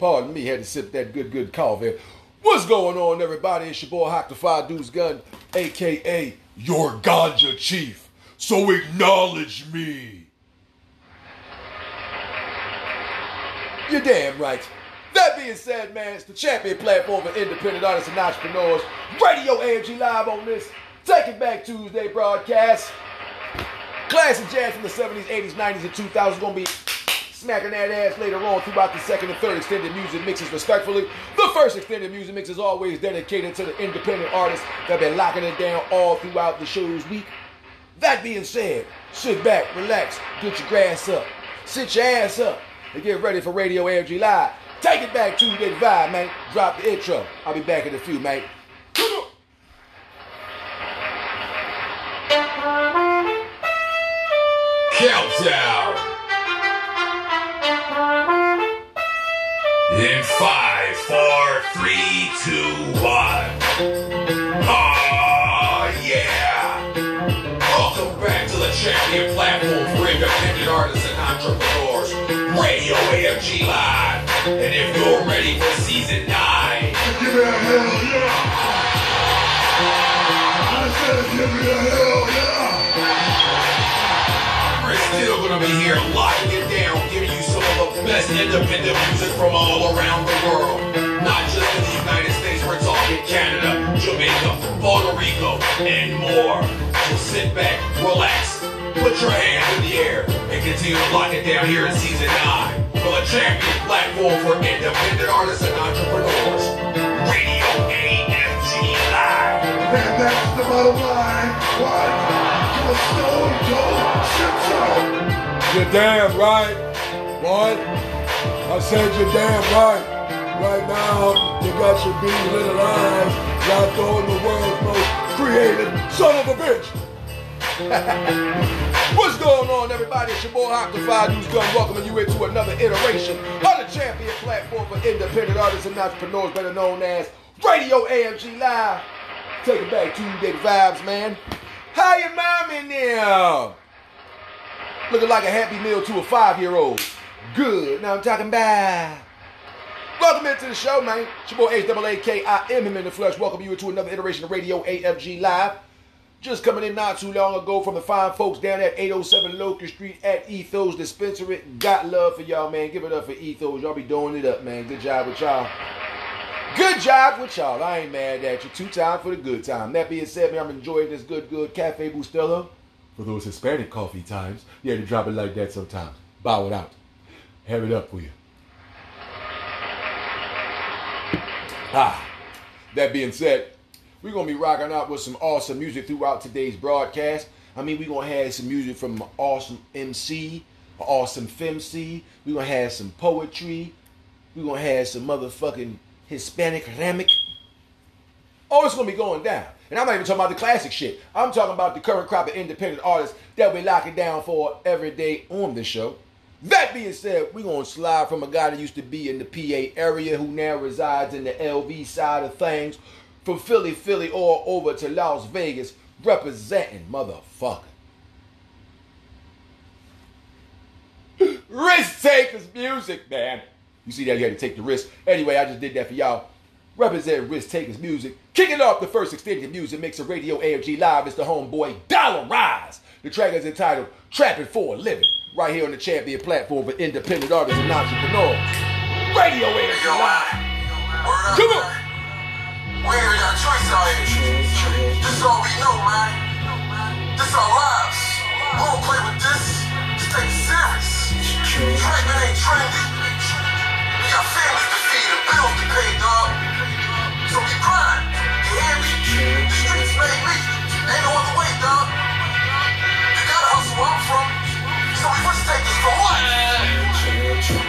Pardon me, had to sip that good, good coffee. What's going on, everybody? It's your boy Haak the Five Dudes Gun, aka your ganja chief. So acknowledge me. You're damn right. That being said, man, it's the champion platform for independent artists and entrepreneurs. Radio AFG Live on this Take It Back Tuesday broadcast. Classic jazz from the 70s, 80s, 90s, and 2000s. Gonna be smacking that ass later on throughout the second and third extended music mixes, respectfully. The first extended music mix is always dedicated to the independent artists that have been locking it down all throughout the show's week. That being said, sit back, relax, get your grass up, sit your ass up, and get ready for Radio AFG Live. Take it back to the vibe, man. Drop the intro. I'll be back in a few, man. Countdown. In five, four, three, two, one. Oh, yeah. Welcome back to the champion platform for independent artists and entrepreneurs, Radio AFG Live. And if you're ready for season nine, Give me a hell yeah! I said give me a hell yeah! we're still gonna be here locking best independent music from all around the world. Not just in the United States, we're talking Canada, Jamaica, Puerto Rico, and more. So sit back, relax, put your hands in the air, and continue to lock it down here in season 9 for the champion platform for independent artists and entrepreneurs. Radio AFG Live. And that's the bottom line. What? The stone cold shit! You're damn right. What? I said you're damn right. Right now, you got your big little eyes out throwing the world's most creative son of a bitch. What's going on, everybody? It's your boy the Five News Gun welcoming you into another iteration of the champion platform for independent artists and entrepreneurs, better known as Radio AFG Live. Take it back Tuesday vibes, man. How your mom in there? Looking like a happy meal to a five-year-old. Good. Now I'm talking about. Welcome into the show, man. It's your boy H-A-A-K. I am him in the flesh. Welcome you to another iteration of Radio AFG Live. Just coming in not too long ago from the fine folks down at 807 Locust Street at Ethos Dispensary. Got love for y'all, man. Give it up for Ethos. Y'all be doing it up, man. Good job with y'all. Good job with y'all. I ain't mad at you. Two times for the good time. That being said, man, I'm enjoying this good, good Cafe Bustelo. For those Hispanic coffee times, you had to drop it like that sometimes. Bow it out. Have it up for you. Ah, that being said, we're gonna be rocking out with some awesome music throughout today's broadcast. I mean, we're gonna have some music from an awesome MC, an awesome femc. We're gonna have some poetry. We're gonna have some motherfucking Hispanic ramic. Oh, it's gonna be going down. And I'm not even talking about the classic shit. I'm talking about the current crop of independent artists that we're locking down for every day on the show. That being said, we're gonna slide from a guy that used to be in the PA area who now resides in the LV side of things, from Philly, Philly, all over to Las Vegas, representing motherfucker. Risk takers music, man. You see that you had to take the risk. Anyway, I just did that for y'all. Representing Risk Takers Music. Kicking off the first extended music mix of Radio AFG Live is the homeboy Dollar Rise. The track is entitled Trapping for a Living. Right here on the champion platform for independent artists and entrepreneurs. Radio Live. Come on. We ain't got choice out here. This is all we know, man. This our lives. We don't play with this. Just take it serious. Trapping ain't trendy. We got families to feed and bills to pay, dog. So we grind. You hear me? The streets made me. Ain't no other way, dog. You gotta hustle where I'm from. For?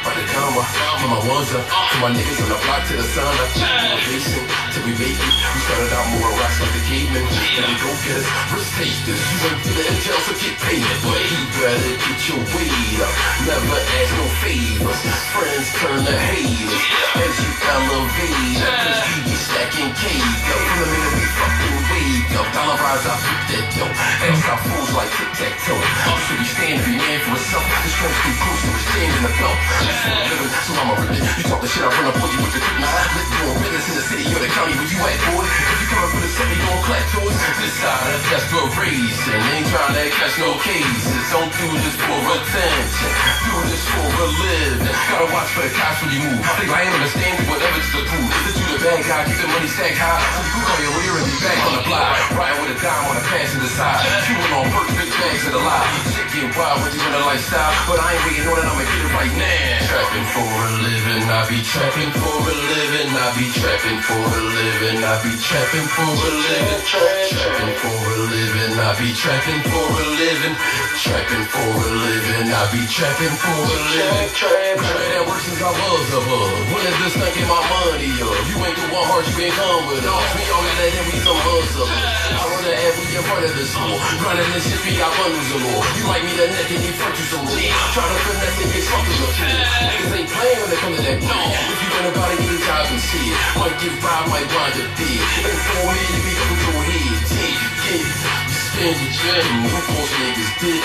About the comma, from my ones up, to my niggas on the block to the sun up. Motivation making. We make it We started out more rocks like the cavemen. Then we go getters, risk takers. You went to the intel, so get paid. But you better get your weight up. Never ask no favors. Friends turn to haters as you elevate. Cause we be stacking cake up. From the minute we fucking waved up. Dollar rise, I flip that dope. Ass out fools like tic tac toe. Should be standing, be man for himself. This tramp too close, so it's jammed in the belt. What I'm living, so I'ma rip it. You talk the shit, I run up on you with the quick knife. Let doing business in the city or the county where you at, boy. If you up with a set, you gon' clap towards this side of that's for a reason. Ain't trying to catch no cases. Don't do this for attention. Do this for a living. Gotta watch for the cops when you move. Think I ain't understand whatever to the proof. That you the bad guy, keep the money stacked high. So you call your lawyer and be back on the block. Riding with a dime on the passenger side. Chewing on perks, big bags of the lie. Shit wild when you in a lifestyle. But I ain't waiting on it, I'ma get it right now. Trapping for a living, I be trapping for a living. I be trapping for a living. I be trapping for a living. Trapping for a living. I be trapping for a living. Trapping for a living. I be trapping for a living. Trapping that work since I was a bug. When is this thing get my money up? You ain't the one heart, you ain't come with us. We all got that, we some hustlers. I run the ad, we in front of the school. Running this shit, we got bundles of more. You might meet a neck and you front you some more. Try to finesse and get fucked with a fool. Niggas ain't playing when it comes to that ball. If you ain't about it, get a job and see it. Might get five, might wind up dead. And for me, you be with your head. Yeah. You spend your dream. Who force niggas dick?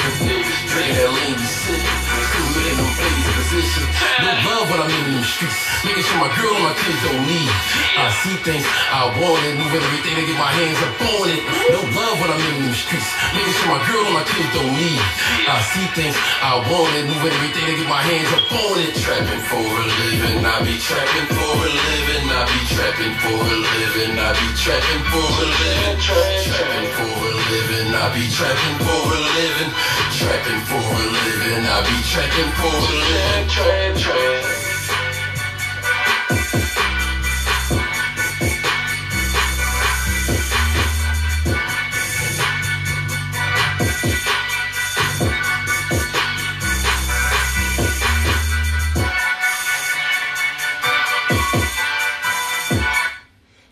Drinking that lean, you sick. Still letting them play this position. No love when I'm in them streets. Making sure my girl and my kids don't need. I see things I want it. Moving everything to get my hands up on it. No love when I'm in them streets. Making sure my girl and my kids don't need. I see things I want it. Moving everything to get my hands up on it. Trapping for a living. I be trapping for a living. I be trapping for a living. I be trapping for a living. Trapping for a living. I be trapping for a living. Trapping for a living. I be for a living. Trap, trap.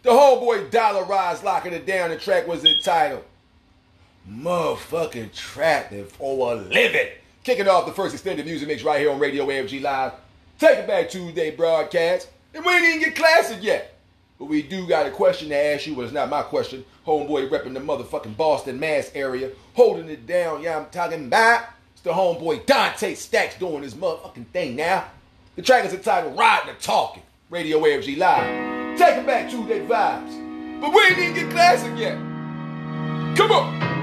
The homeboy locking it down. The track was entitled Motherfucking Trapping for a Living. Kicking off the first extended music mix right here on Radio AFG Live. Take it back Tuesday broadcast. And we ain't even get classic yet. But we do got a question to ask you. Well, it's not my question. Homeboy repping the motherfucking Boston, Mass area. Holding it down. Yeah, I'm talking about. It's the homeboy Dante Stacks doing his motherfucking thing now. The track is entitled Riding the Talking. Radio AFG Live. Take it back Tuesday vibes. But we ain't even get classic yet. Come on.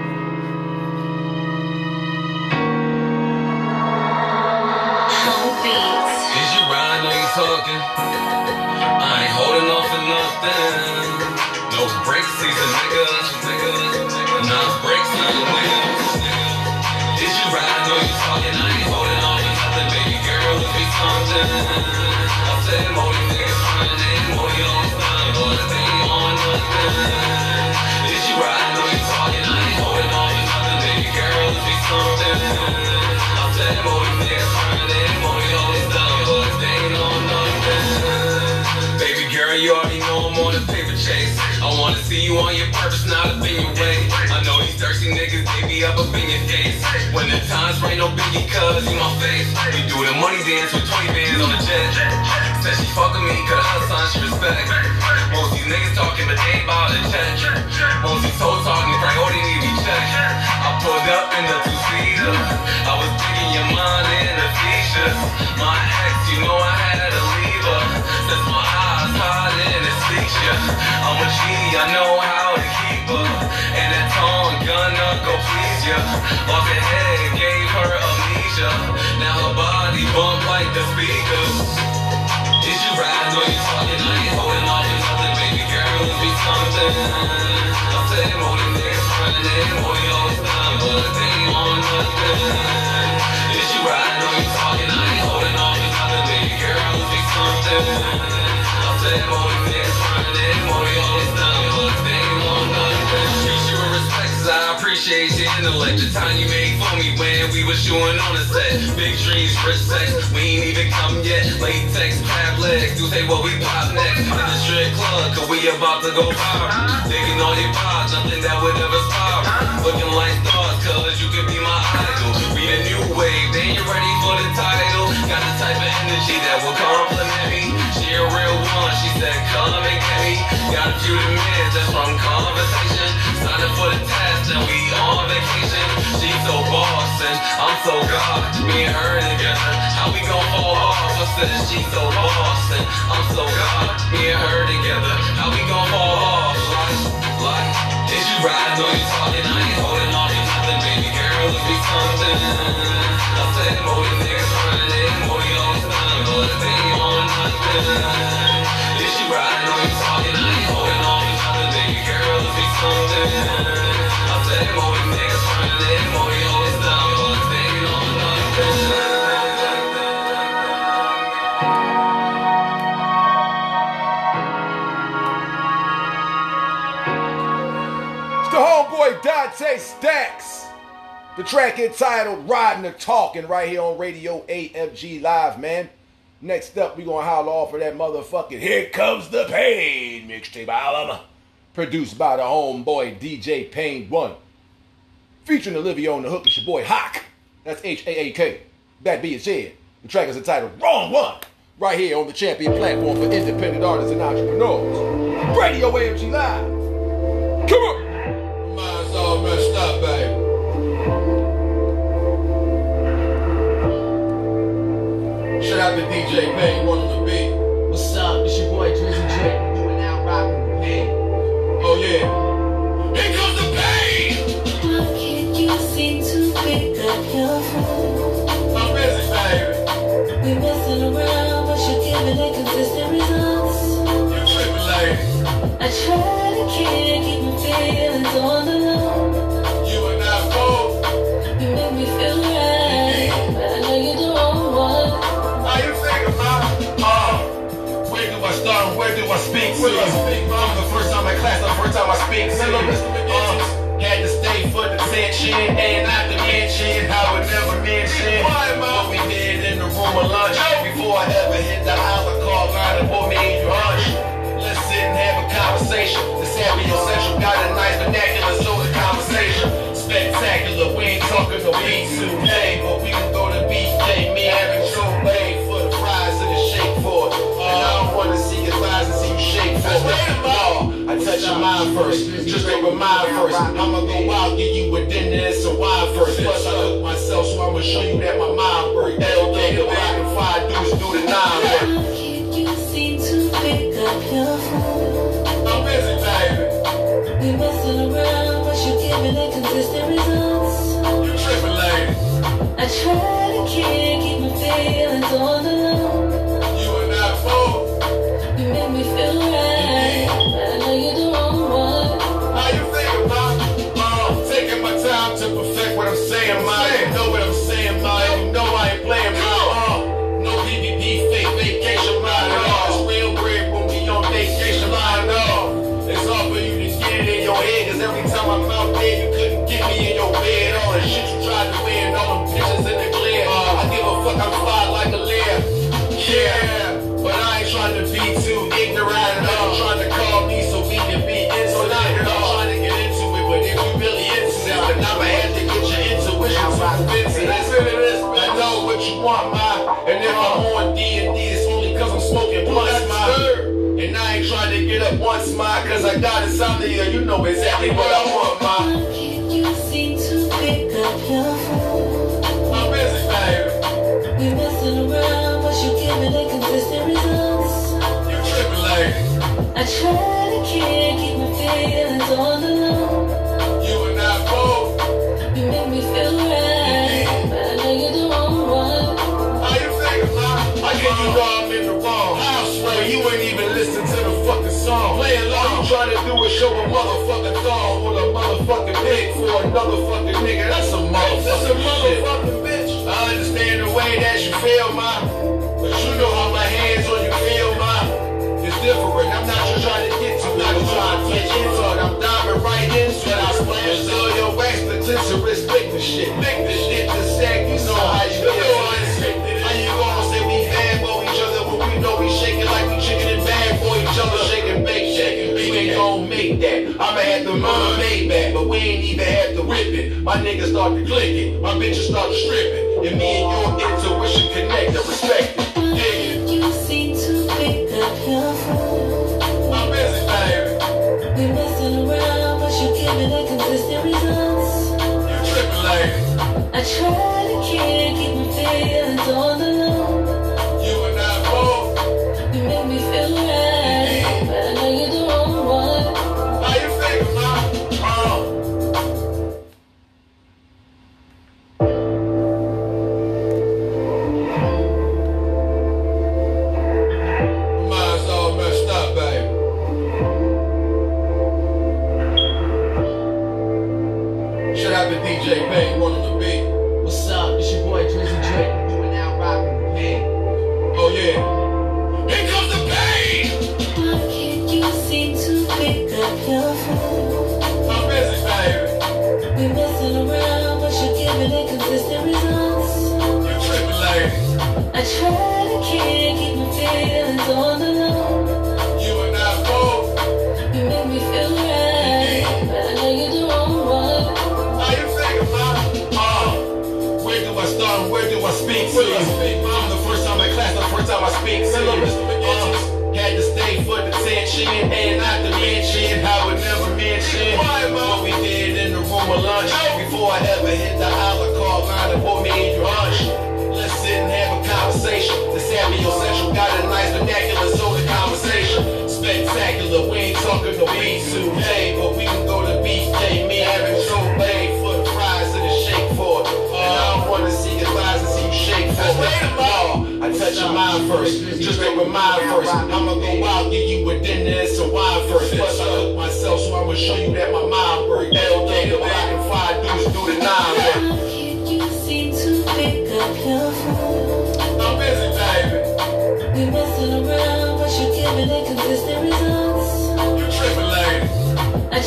You already know I'm on a paper chase. I wanna see you on your purpose, not up in your way. I know these niggas, they be up up in your face. When the times rain, no biggie, cuz you my face. We do the money dance with 20 bands on the jet. Said she fuckin' me, cause her son she respect. Most these niggas talking, but they ain't bout to check. Most these hoes talking, priority oh, need to be checked. I pulled up in the two-seater. I was digging your mind in the features. My ex, you know I had to leave her. Since my eyes hot in anesthesia. I'm a genie, I know how to keep her. And that tongue gonna go please ya. Off the head gave her amnesia. Now her body bump like the speakers. Is you riding or you talking? I ain't holding off for nothing, baby girl. If it's something, I said more than niggas running, more you always time, but they ain't on nothing. Is you riding or you talking? I ain't holding off for nothing, baby girl. If it's something, I said more than niggas running, Intellect. The time you made for me when we was shooting on the set. Big dreams, rich sex, we ain't even come yet. Latex, crab legs, do say what we pop next. In the strip club, cause we about to go viral. Digging all your pods, nothing that would ever stop. Looking like stars, cause you could be my idol. We the new wave, then you ready for the title. Got the type of energy that will compliment me. She a real one, she said, come and get got a few demands just from conversation. Signing for the test and we on vacation. She's so boss and I'm so God. Me and her together, how we gon' fall off? I said she's so boss and I'm so God. Me and her together, how we gon' fall off? Like, like, is you riding or you talking? I ain't holding on to nothing, baby girl. If be something, I said, more the niggas running, more you always done, but baby Dante Stacks. The track entitled Riding the Talking right here on Radio AFG Live, man. Next up, we gonna holler off for that motherfucking Here Comes the Pain mixtape album. Produced by the homeboy DJ Pain 1. Featuring Olivia on the hook, it's your boy Haak. That's H A A K. That being said, the track is entitled Wrong One. Right here on the champion platform for independent artists and entrepreneurs. Radio AFG Live. Come on! Mine's all messed up, baby. DJ Pain, one the first time I speak to you. Um, had to stay for the tension and not to mention how it never mentioned what we did in the room of lunch before I ever hit the hour call line and bought me a lunch. Let's sit and have a conversation. The savvy essential got a nice vernacular, so the conversation spectacular. We ain't talking no beat today, but we can go to day. Me having Joe Bay for the fries and the shake for it. And I don't wanna see your thighs and see you shake for it. I touch your mind first, just take my mind first. I'ma go out, give you a dinner and some wine first. Plus I cook myself, so I'ma show you that my mind work. Hell yeah, the black and five dudes do the nine work. You seem to pick up your phone? I'm busy, baby. We messing around, but you're giving inconsistent results. You tripping, lady. I try to keep my feelings on the low. And if I'm on D and D, it's only cause I'm smoking blunts, ma. And I ain't trying to get up once, ma, cause I got insomnia. You know exactly what I want, ma. You seem to pick up your phone? I'm busy, baby. We messing around, but you're giving inconsistent results. You tripping, lady. I try to keep my feelings show a motherfucking thong with a motherfucking dick for another fucking nigga. That's a motherfucking That's a motherfucking bitch. I understand the way that you feel, ma. But you know how my hands on you feel, ma. It's different. I'm not just trying to get to. I'm trying to get into it. I'm diving right into it. I splash all your wax, the clitoris, lick the shit. Lick the shit, the sack. that. I'ma have the money back, but we ain't even had to rip it. My niggas start to click it, my bitches start to strip it. And me and your intuition connect and respect it. Yeah. You seem to pick up your phone. I'm busy, baby. We messing around, but you giving it consistent results. You're lady. I try.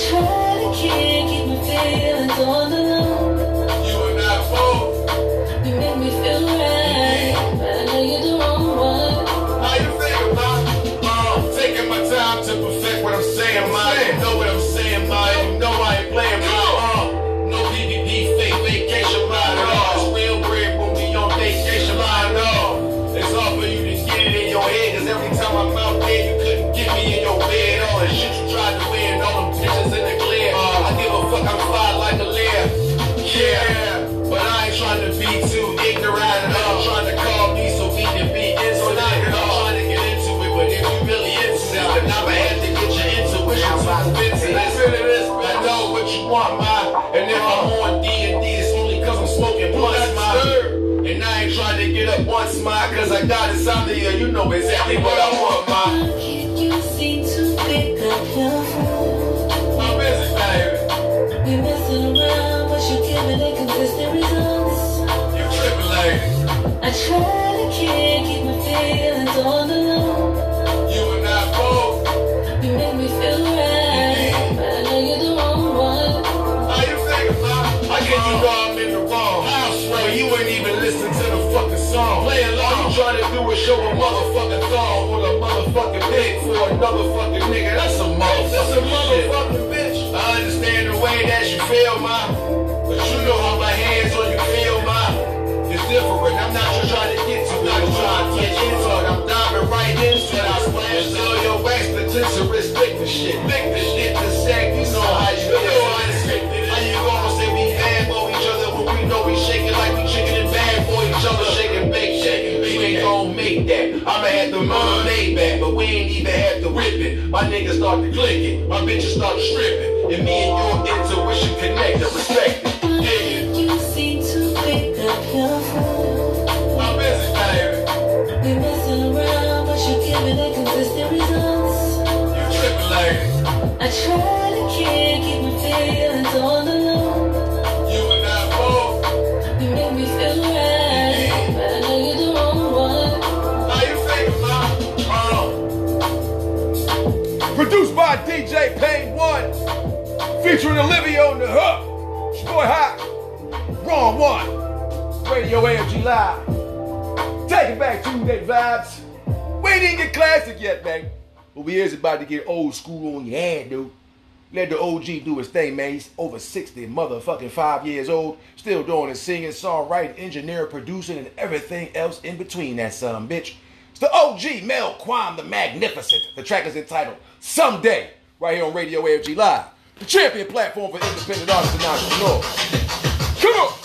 Try to keep, keep my feelings on the low. I got insomnia. You know exactly what I want, ma. Why can't you seem to pick up your phone? I'm busy, baby. We messing around, but you're giving inconsistent results. You tripping, lady. I try to keep, keep my feelings on the low. You and I both. You make me feel right, but I know you're the wrong one. How you feel, ma? I get you know I'm in the wrong. I swear you ain't even listen to the fucking song. Play along. All you trying to do is show a motherfucking thong with a motherfucking dick for another fucking nigga. That's a motherfucking That's a motherfucking bitch. I understand the way that you feel, ma. But you know how my hands on you feel, ma. It's different. I'm not just trying to get to it. I'm trying to get into it. I'm diving right into it. I splash till your wax potential stick the shit. Lick the shit to sack. Gon' make that. I'ma have the made back, but we ain't even have to rip it. My niggas start to click it. My bitches start to strip it. And me and your intuition connect and respect it. Yeah. you seem to pick up your phone? I'm busy, baby. We messing around, but you're giving inconsistent results. You tripping, lady. I try to keep, keep my feelings on the Featuring Olivia on the hook. Your Hot. Wrong one. Radio AFG Live. Take it back Tuesday vibes. We didn't get classic yet, man. But we is about to get old school on your hand, dude. Let the OG do his thing, man. He's over 60, motherfucking five years old. Still doing his singing, songwriting, engineering, producing, and everything else in between that son, bitch. It's the OG, Mel Quan the Magnificent. The track is entitled Someday, right here on Radio AFG Live. The champion platform for independent artists and entrepreneurs. Come on!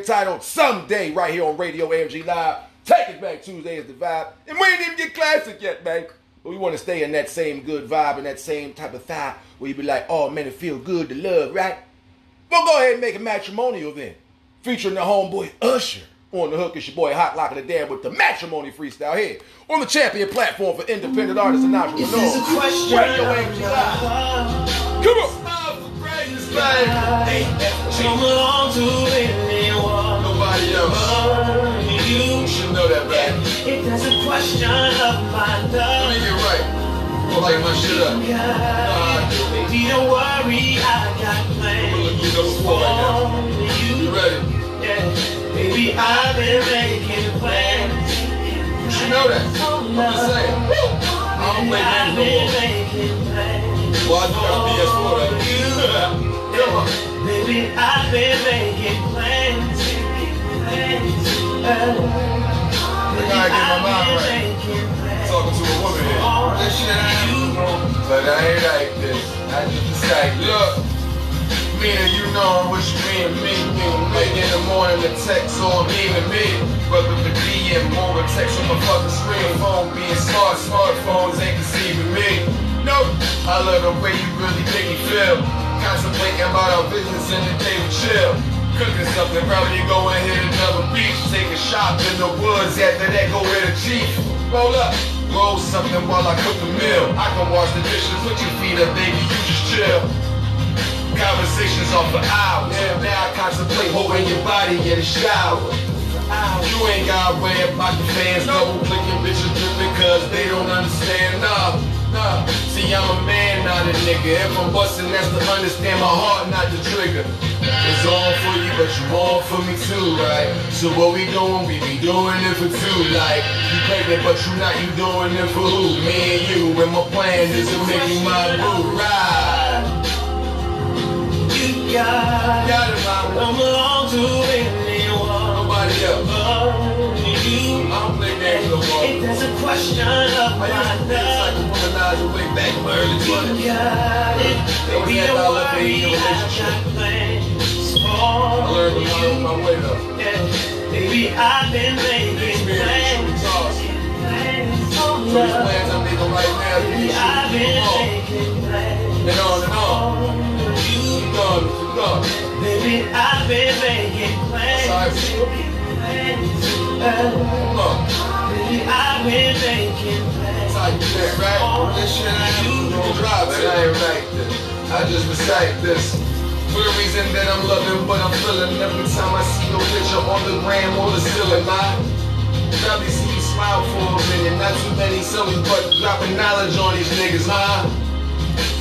Entitled Someday, right here on Radio AFG Live. Take it back Tuesday is the vibe. And we ain't even get classic yet, man. But we want to stay in that same good vibe and that same type of vibe where you be like, oh man, it feel good to love, right? We'll go ahead and make it matrimonial then. Featuring the homeboy Usher. On the hook is your boy Hot Lock of the Dam with the matrimony freestyle here. On the champion platform for independent artists and entrepreneurs. This is a question Radio AFG Live. Come on. Don't belong that, there's a question of my Let me love, get right. Don't light my shit up. Don't worry, I got plans looking at the floor right for You you. ready? Yeah. Baby, I've been making plans. You should know that. I'm just saying. I don't play I've no been more. making plans. Well, I do got a PS4 though. Come on. Baby, I've been making plans. plans. Uh, I gotta get my mind right. plans. Talking to a woman here. This shit But I ain't like this. I just like, look. Me and you know what you mean me. Late in the morning, the text on me and me. Brother the DM, more text on my fucking screen. Phone being smart, smartphones ain't deceiving me. Nope. I love the way you really make me feel. Contemplating about our business in the day we chill. Cooking something, probably go and hit another beach. Take a shop in the woods, after that go with a chief. Roll up, roll something while I cook the meal. I can wash the dishes, put your feet up, baby, you just chill. Conversations off for hours. Now I contemplate holding your body in the shower. You ain't got about the fans double clicking bitches dripping cause they don't understand. Nah, nah. See, I'm a man, not a nigga. If I'm busting, that's to understand my heart, not the trigger. It's all for you, but you all for me too, right? So what we doing? We be doing it for two. Like, you pregnant, but you not, you doing it for who? Me and you. And my plan is to make you my boo, right? You got, Got it, mama. don't belong to anyone Nobody else. but you. I don't play games no more. If there's a question of my used to be like a love, womanizer way back in my early 20s. you got it. Don't Baby, have don't to let me worry, in a I relationship. got plans I for learned to learn you. my way though. Yeah. Baby, I've been making Experience, plans. toss. Plans for So these love. plans I'm making right now, you Baby, should I've been keep on. making plans And on and on. for you. Keep going, keep going. Baby, I've been making plans. Sorry. Plans. Come on. I ain't no drive, but I just recite this. For the reason that I'm loving what I'm feeling every time I see your picture on the gram or the ceiling, my Probably see you smile for a minute, not too many silly, but dropping knowledge on these niggas, huh?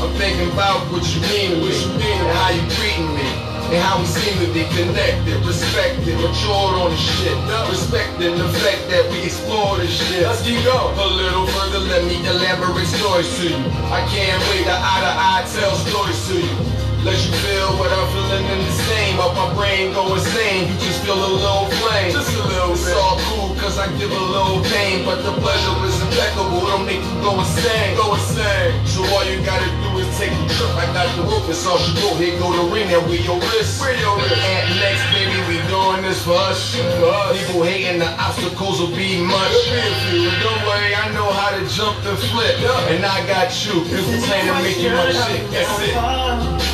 I'm thinking about what you mean, what you mean, how you treating me. And how we seem to be connected, respected, matured on the shit. Respecting the fact that we explore this shit. Let's keep going. A little further, let me elaborate stories to you. I can't wait to eye to eye tell stories to you. Let you feel what I'm feeling in the same. Up my brain go insane. You just feel a little flame. Just a little It's all cool cause I give a little pain. But the pleasure is impeccable. Don't make you go insane. Go insane. So all you gotta do is take a trip. I got the rope. It's all she go. Here go the ring. Now where your wrist. Where your wrist. At next, baby, we doing this for us. For us. People hating the obstacles will be much. But don't worry, I know how to jump and flip. And I got you. Cause we plan to make you my shit. That's it.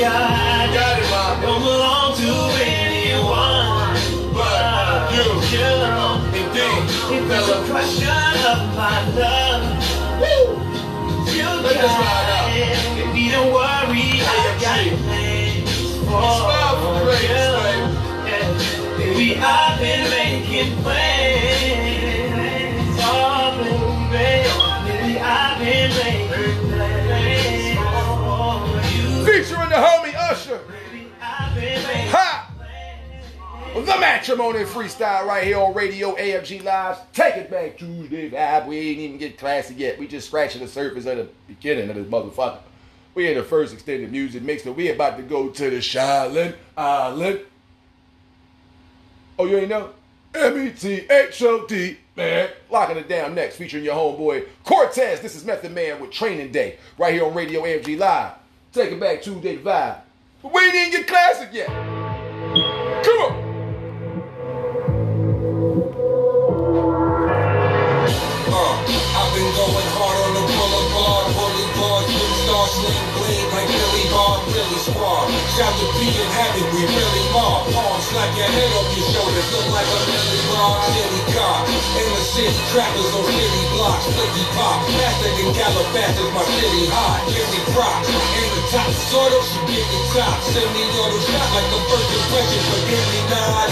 You got it. Don't belong to anyone But you, If question my love, you got. Baby, don't worry, I for you. baby. Yeah. I've been making plans. Oh, baby, I've been making Featuring the homie Usher. Ha! The matrimony freestyle right here on Radio AFG Live. Take it back Tuesday vibe. We ain't even get classy yet. We just scratching the surface of the beginning of this motherfucker. We in the first extended music mix, and we about to go to the Shaolin Island. Oh, you ain't know? M-E-T-H-O-D, man. Locking it down next, featuring your homeboy Cortez. This is Method Man with Training Day, right here on Radio AFG Live. Take it back Tuesday vibe. But we ain't even get classic yet. Come on. Billy Squad. Shout to P and Habit, we really mob. Palms like your head off your shoulders, look like a Millie Rock, city car. In the city, trappers on city blocks, flicky pop. Faster than Calabasas, my city hot. Give me props. In the top, sort of, she give me top. Send me auto shot like the first impression, but give me nod.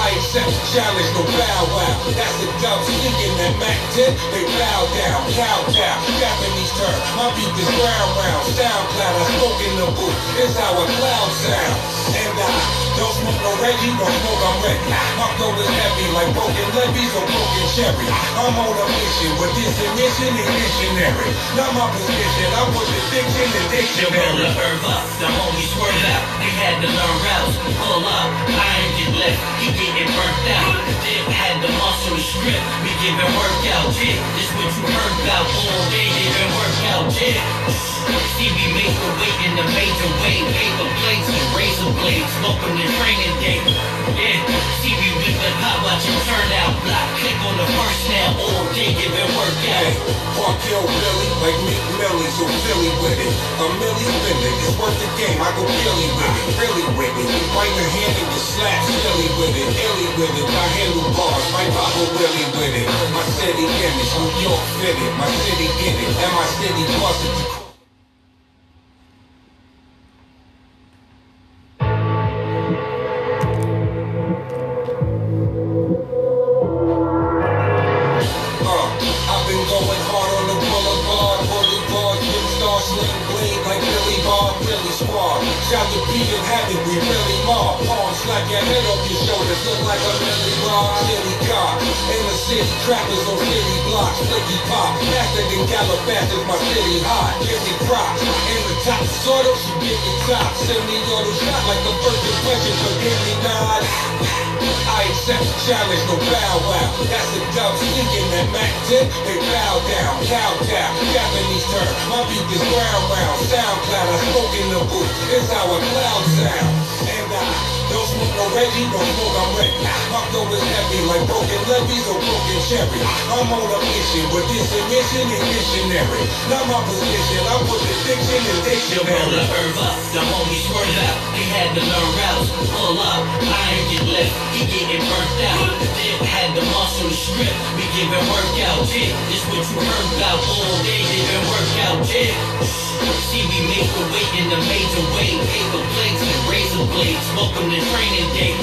I accept the challenge, no bow wow. That's the dub speaking that Mac 10, they bow down, cow down. Japanese term, my beat is ground round. SoundCloud, I spoke in the booth, it's how a cloud sound. And I don't smoke no Reggie, don't smoke, I'm ready. My flow is heavy like broken levees or broken cherry. I'm on a mission, with this mission is missionary. Not my position, I put the diction in Your dictionary. roller herb up, the homies swerve out. They had to learn routes. Pull up, iron get left, he getting burnt out. Dip had the muscle strip, we giving workout. Yeah, this what you heard about all day, giving workout. Yeah. See we make the weight in the major way, paper plates and razor blades, smoking the training day. Yeah, see we with the pop, watch it turn out. Block, click on the first now, all day giving workout. Hey, Park Hill Billy, like Meek Millie, so Philly with it. A milli spin it, it's worth the game, I go Billy with it, really with it. Bite the hand and you slap silly with it, illy with it. I handle bars, my papa Willie with it. My city image, New York fitted, my city get it, and my city busted. Uh, I spoke in the booth, it's a cloud sound. I don't I'm ready. My flow is heavy like broken levees or broken cherry. I'm on a mission, but this mission is missionary. Not my position, I put the diction in Your roller dictionary. herb up, the homies swerve out. They had to learn routes. Pull up, iron get left, he getting burnt out. Dip had the muscle to strip, we giving workout. Yeah, this what you heard about all day, giving workout. Yeah. See, we make the weight in the major way. Paper plates and razor blades, smoking the training day.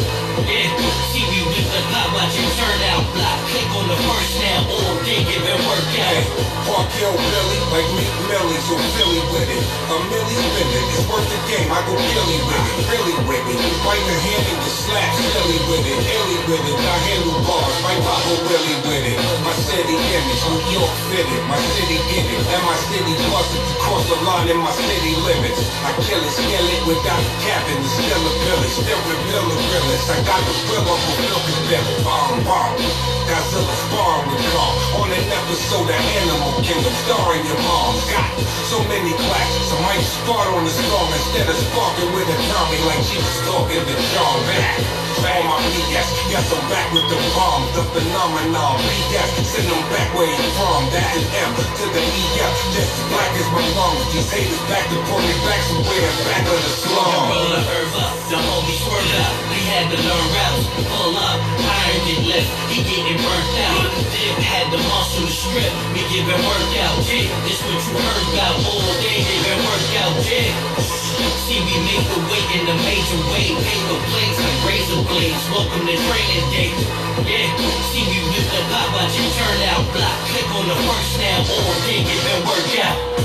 Yeah, see, we with the pop, watch it turn out. Block, click on the first now, all day giving workout. Park Hill Billy, like Meek Millie, so Philly with it. A milli spin it, it's worth the game, I go Billy with it, really with it. Bite the hand and you slap silly with it, illy with it. I handle bars, my papa Willie with it. My city image, New York fitted, my city get it. And my city busted to cross the line in my city limits. I kill it, skill it without cabin, it's still a village, still reveal the realest. I got the grill on for Milky Bill, bomb, bomb. Godzilla sparring with Kong on an episode of Animal Kingdom, starring your mom. Got so many classics, I might start on the song instead of sparking with a Tommy like she was stalking the John back. On my BS, yes, I'm back with the bomb, the phenomenon. BS, send them back where you from. That is M to the EF, just black as my lungs. These haters back to pull me back somewhere back of the slum. Roller herb up, the homies swerve out. We had to learn routes. Pull up, iron get left, he getting burnt out. Dip had the muscle to strip, we giving workout. Yeah, this what you heard about all day, giving workout. Yeah. See, we make the weight in the major way. Paper plates and razor blades, smoking the training day. Yeah, see, we with the pop, watch turn out. Block, click on the works now or work out.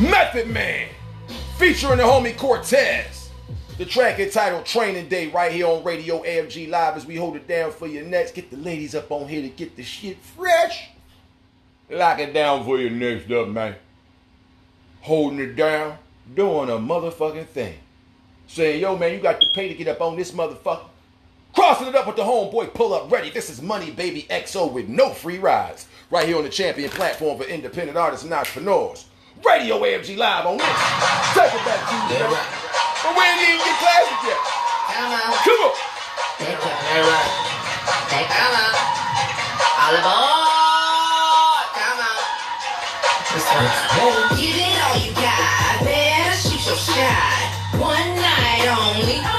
Method Man, featuring the homie Cortez. The track entitled Training Day right here on Radio AFG Live as we hold it down for you next. Get the ladies up on here to get the shit fresh. Lock it down for you next up, man. Holding it down, doing a motherfucking thing. Saying, yo, man, you got to pay to get up on this motherfucker. Crossing it up with the homeboy pull up ready. This is Money Baby XO with no free rides. Right here on the champion platform for independent artists and entrepreneurs. Radio AFG Live on this. Take it back to you. Yeah, man. right. But we ain't even get classic yet. Come on. Come on. Take it, all right. Take come on. All aboard. Come on. Give it all you got, better shoot your shot. One night only,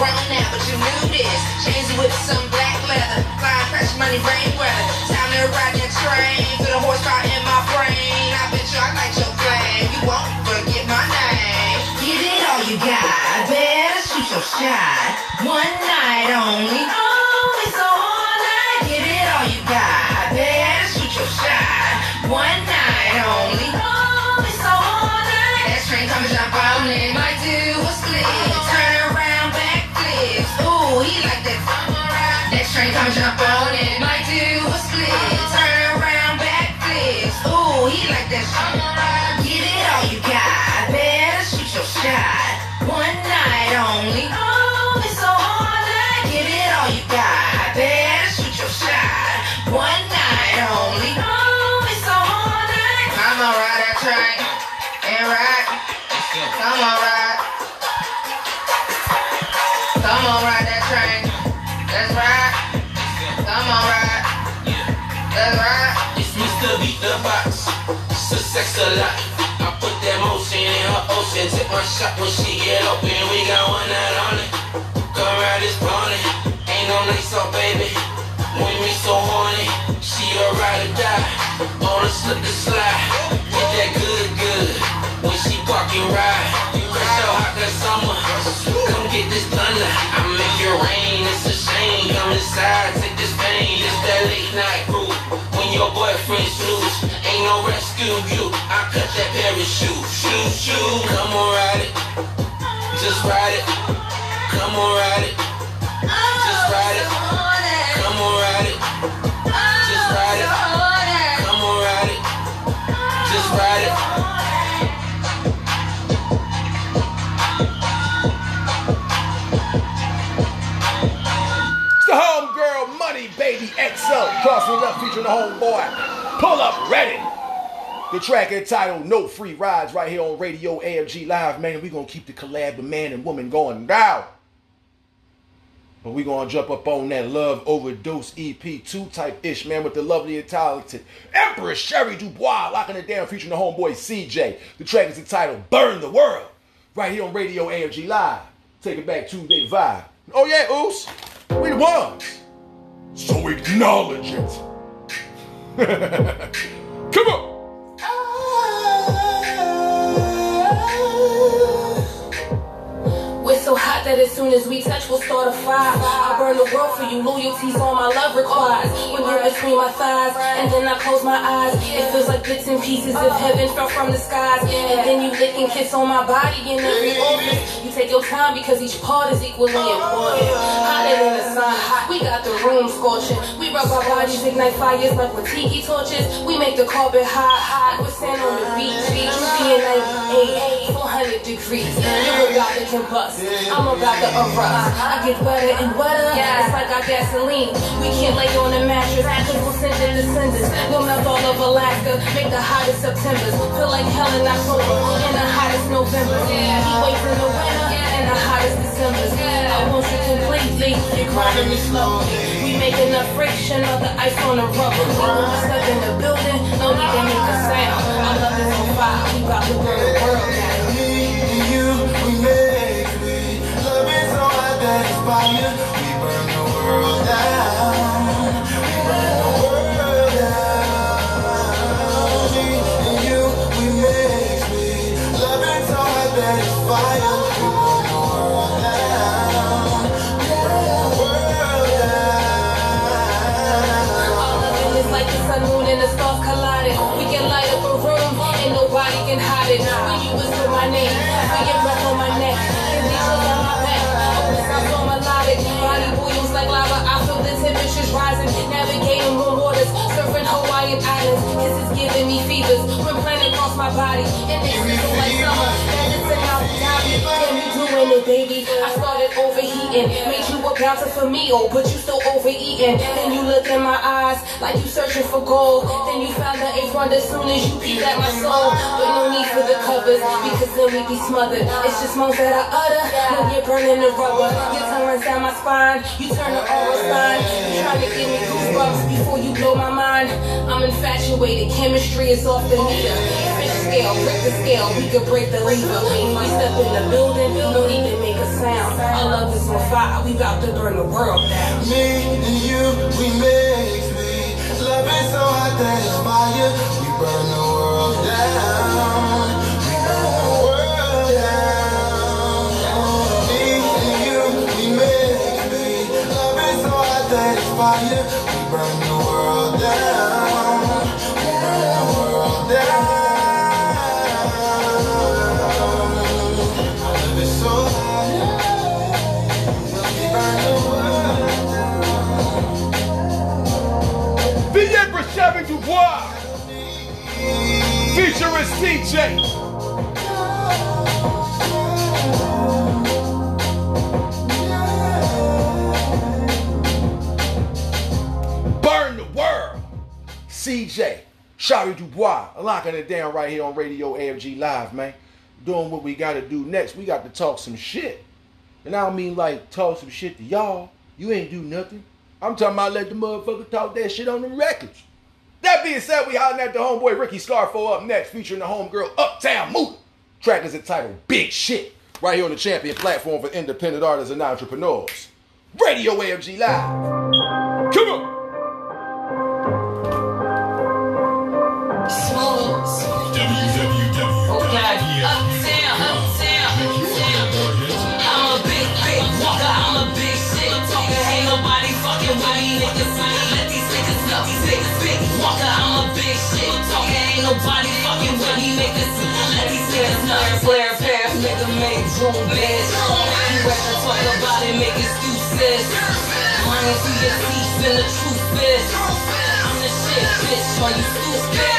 grown now, but you knew this. Chains with some black leather. Crash money, rain weather. Time to ride that train. The horsepower in my brain. I bet you I like your flame. You won't forget my name. Give it all you got, better shoot your shot. One night only, oh, it's so hard. Give it all you got, better shoot your shot. One night only, oh, it's so hard. That train come and jump. Beat the Box. It's a lot. I put that motion in her ocean. Take my shot when she get open. We got one night on it. Come ride this pony. Ain't no nice off, baby. When we so horny, she a ride or die. On a slip to slide. Get that good, good. When she park and ride. Fresh so hot that summer. Come get this thunder. I make it rain. It's a shame. Come inside, take this pain. It's that late night groove. Your boyfriend's snooze, ain't no rescue you. I cut that parachute. Shoot, shoot. Come on, ride it. Just ride it. Come on, ride it. Just ride it. Crossing up featuring the homeboy. Pull up ready. The track entitled No Free Rides right here on Radio AFG Live, man. we going to keep the collab of man and woman going down. But we going to jump up on that Love Overdose EP2 type ish, man, with the lovely and talented Empress Sherry Dubois locking it down featuring the homeboy CJ. The track is entitled Burn the World right here on Radio AFG Live. Take it back Tuesday vibe. Oh, yeah, Oos. We the ones. So acknowledge it. Come on. So hot that as soon as we touch, we'll start a fire. I burn the world for you, loyalty's all my love requires. When you're between my thighs, and then I close my eyes, it feels like bits and pieces of heaven fell from the skies. And then you lick and kiss on my body in every orifice. You take your time because each part is equally important. Hotter than the sun, hot. we got the room scorching. We rub our bodies, ignite fires like with tiki torches. We make the carpet hot, hot. We're standing on the beach, beach, being 98, 400 degrees. You're about to combust. I'm about to erupt. I get wetter and wetter. It's like our gasoline. We can't lay on a mattress. Cause we'll send it to cinders. We'll melt all of Alaska. Make the hottest Septembers. Feel like hell in October. And the hottest November. Heat waves in the winter. And the hottest Decembers. I want you completely. You're grinding me slowly. We making enough friction of the ice on the rubber. When we step in the building, no need to make a sound. Our love is on fire. We about to burn the world down. Fire. We burn the world down. My body. And they feel like summer, it's an Abu Dhabi. Damn, you doing it, baby. I started overheating, made you a bouncer for me, oh, but you still overeating. Then you look in my eyes like you searching for gold. Then you found the eighth wonder as soon as you peeked at my soul. But no need for the covers, because then we be smothered. It's just moans that I utter when you're burning the rubber. Your tongue runs down my spine, you turn the aura sign. You're trying to give me goosebumps before you blow my mind. I'm infatuated, chemistry is off the meter. Scale, break the scale, we could break the lever. We step in the building, don't even make a sound. Our love is on fire, we about to burn the world down. Me and you, we make me. Love is so hot that it's fire. We burn the world down. We world down. Me and you, we make me. Love is so hot that it's fire. We burn the world down. We burn the world down. Chevy Dubois. Featuring CJ. Burn the world. CJ. Shari Dubois. Locking it down right here on Radio AFG Live, man. Doing what we gotta do next. We got to talk some shit. And I don't mean like talk some shit to y'all. You ain't do nothing. I'm talking about let the motherfucker talk that shit on the records. That being said, we hollering at the homeboy Ricky Scarfo up next, featuring the homegirl Uptown Mood. Track is entitled Big Shit, right here on the champion platform for independent artists and entrepreneurs. Radio AFG Live. Come on. Ain't nobody fucking with me, niggas. Let these niggas know. Flare pass, nigga make room, bitch. You rather talk about it, make excuses. Money to your teeth and the truth, bitch. I'm the shit, bitch. Are you stupid?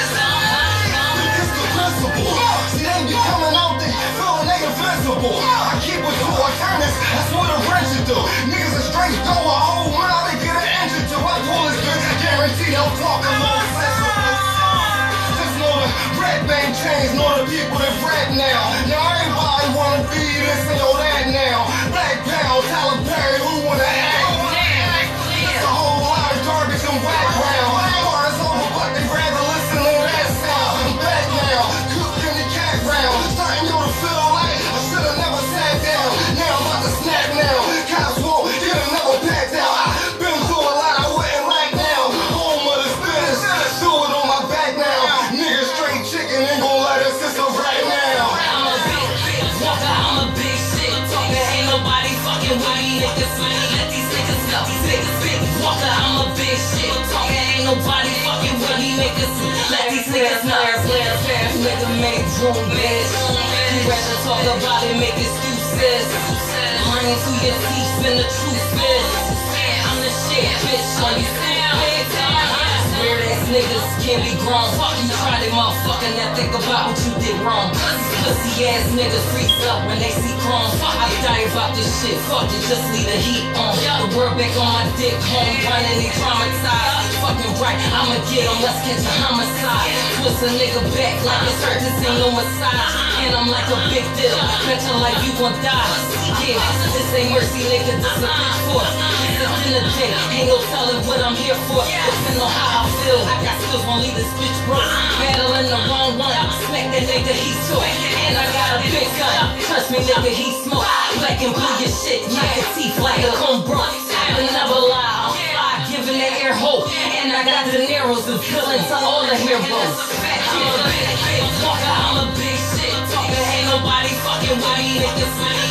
they be coming out there feeling they invincible. I keep it to a furnace, that's what a wrench do. Niggas are straight going home when I get an engine to. I pull this bitch, I guarantee they'll talk a red bang chains, know the people that rap now. Now everybody wanna be this and all that now. Black Pound, Tyler Perry, who wanna bitch. You rather talk about it, make excuses. Money to your teeth and the truth, bitch. I'm the shit, bitch. Are you stupid? Niggas can't be grown. Fuck you, try it, motherfucker. Now think about what you did wrong. Pussy ass niggas freaks up when they see crumbs. Fuck, I die about this shit. Fuck it, just leave the heat on. The word back on my dick, home running, he traumatized. Fucking right, I'ma get him, let's catch a homicide. Twist a nigga back like hurt, this ain't no massage. And I'm like a big deal, your life you gon' die. Yeah, this ain't mercy, nigga, this a pitchfork. This is dinner day, ain't no telling what I'm here for. Depending on how I feel, got skills, won't leave this bitch broke. Battling the wrong one, smack that nigga, he took. And I got a big gun, trust me, nigga, he smoke. Black and blue your shit, knock your teeth like a comb broke. I never lie, I'm fly, giving that air hope. And I got the narrows and killing to all the heroes. I'm a big, shit talker. Ain't nobody fucking with me, niggas.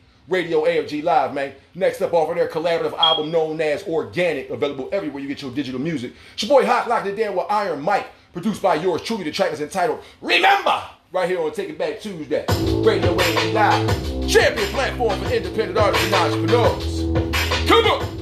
Radio AFG Live, man. Next up off of their collaborative album known as Organic, available everywhere you get your digital music. It's your boy Hot Locked It Down with Iron Mike, produced by yours truly. The track is entitled Remember, right here on Take It Back Tuesday. Radio AFG Live, champion platform for independent artists and entrepreneurs. Come on!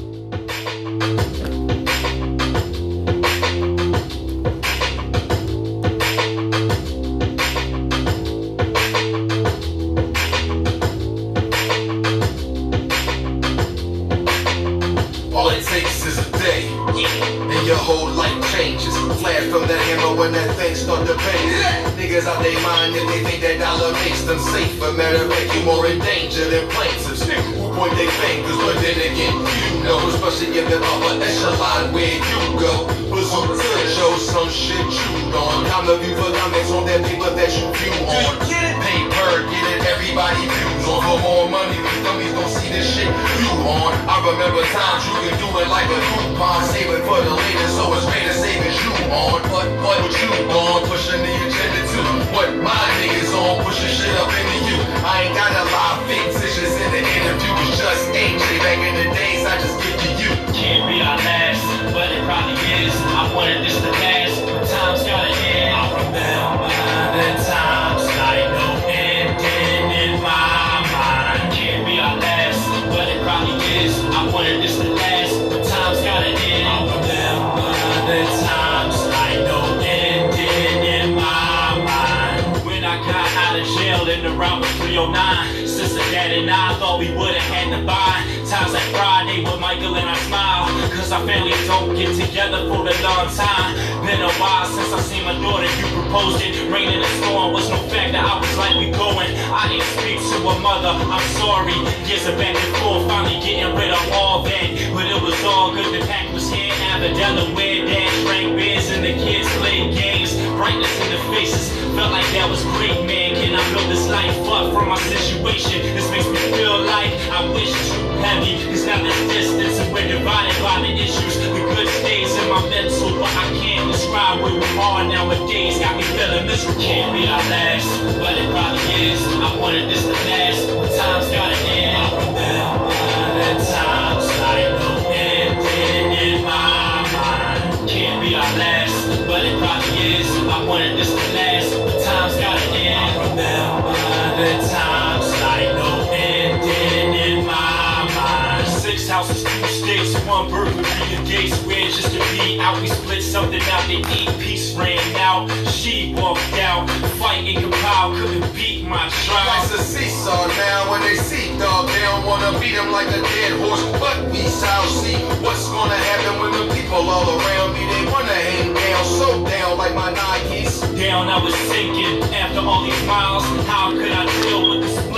tries to seesaw now when they see dog. They don't wanna beat him like a dead horse, but we shall see what's gonna happen when the people all around me they wanna hang down, so down like my Nikes. Down, I was sinking after all these miles. How could I deal with this?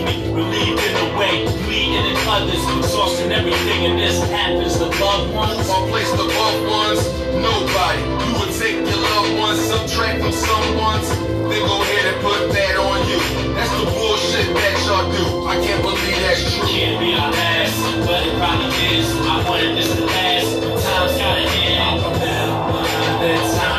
me. in a way, leading in others, exhausting everything, and this happens to loved ones. Or place the loved ones, nobody. You would take your loved ones, subtract from someone's, then go ahead and put that on you. That's the bullshit that y'all do. I can't believe that's true. Can't be our last, but it probably is. I wanted this to last. Time's gotta end. Now, that time.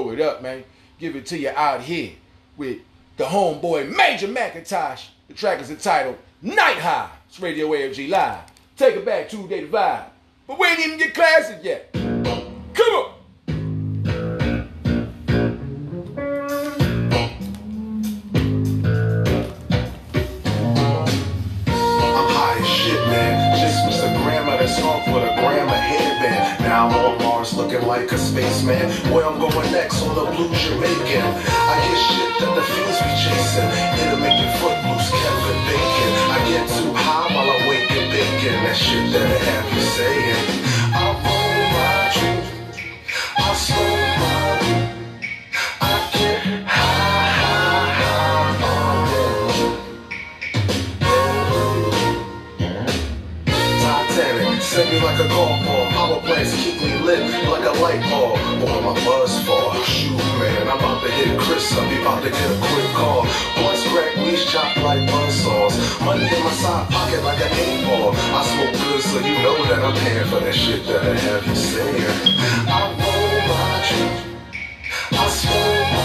throw it up, man. Give it to you out here with the homeboy Major Macintosh. The track is entitled Night High. It's Radio AFG Live. Take it back Tuesday to vibe. But we ain't even get classic yet. Come on! looking like a spaceman. Well, lose your A. I get shit that the fiends be chasing. It'll make your foot loose, Kevin Bacon. I get too high while I'm waking, bacon. That shit that I have you saying. I roll my drink. I slow my week. I get high, high, high all day. Titanic, send me like a golf ball. Power plants keep me lit like a light bulb want my buzz for? Shoot, man, I'm about to hit Chris up. He about to get a quick call. Boys crack, me, chop like buzzsaws. Money in my side pocket like an eight ball. I smoke good, so you know that I'm paying for that shit that I have you saying. I roll my tree. I smoke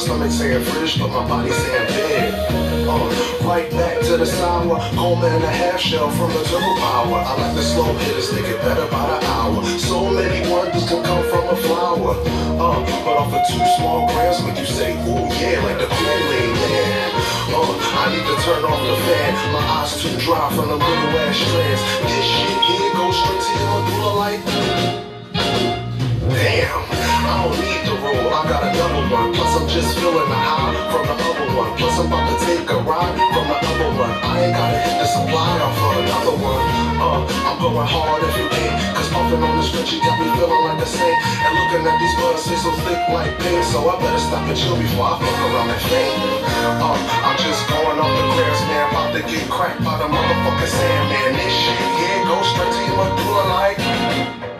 stomach saying fridge, but my body saying bed. Uh, right back to the sour, coma and a half shell from the turbo power. I like the slow hitters, they get better by the hour. So many wonders can come from a flower. Uh, but off of two small grams, when you say, Oh yeah, like the Kool-Aid man. Uh, I need to turn off the fan, my eyes too dry from the little ass strands. This shit here goes straight to your medulla like, damn. I don't need the roll, I got a double one. Plus I'm just feeling the high from the other one. Plus I'm about to take a ride from the other one. I ain't gotta hit the supply off for another one. Uh, I'm going hard every day. Cause puffing on the stretch, you got me feeling like a saint. And looking at these buds, they so thick like pain. So I better stop and chill before I fuck around that thing. Uh, I'm just going off the grass, man. About to get cracked by the motherfucking sand, man. This shit, yeah, go straight to your medulla like.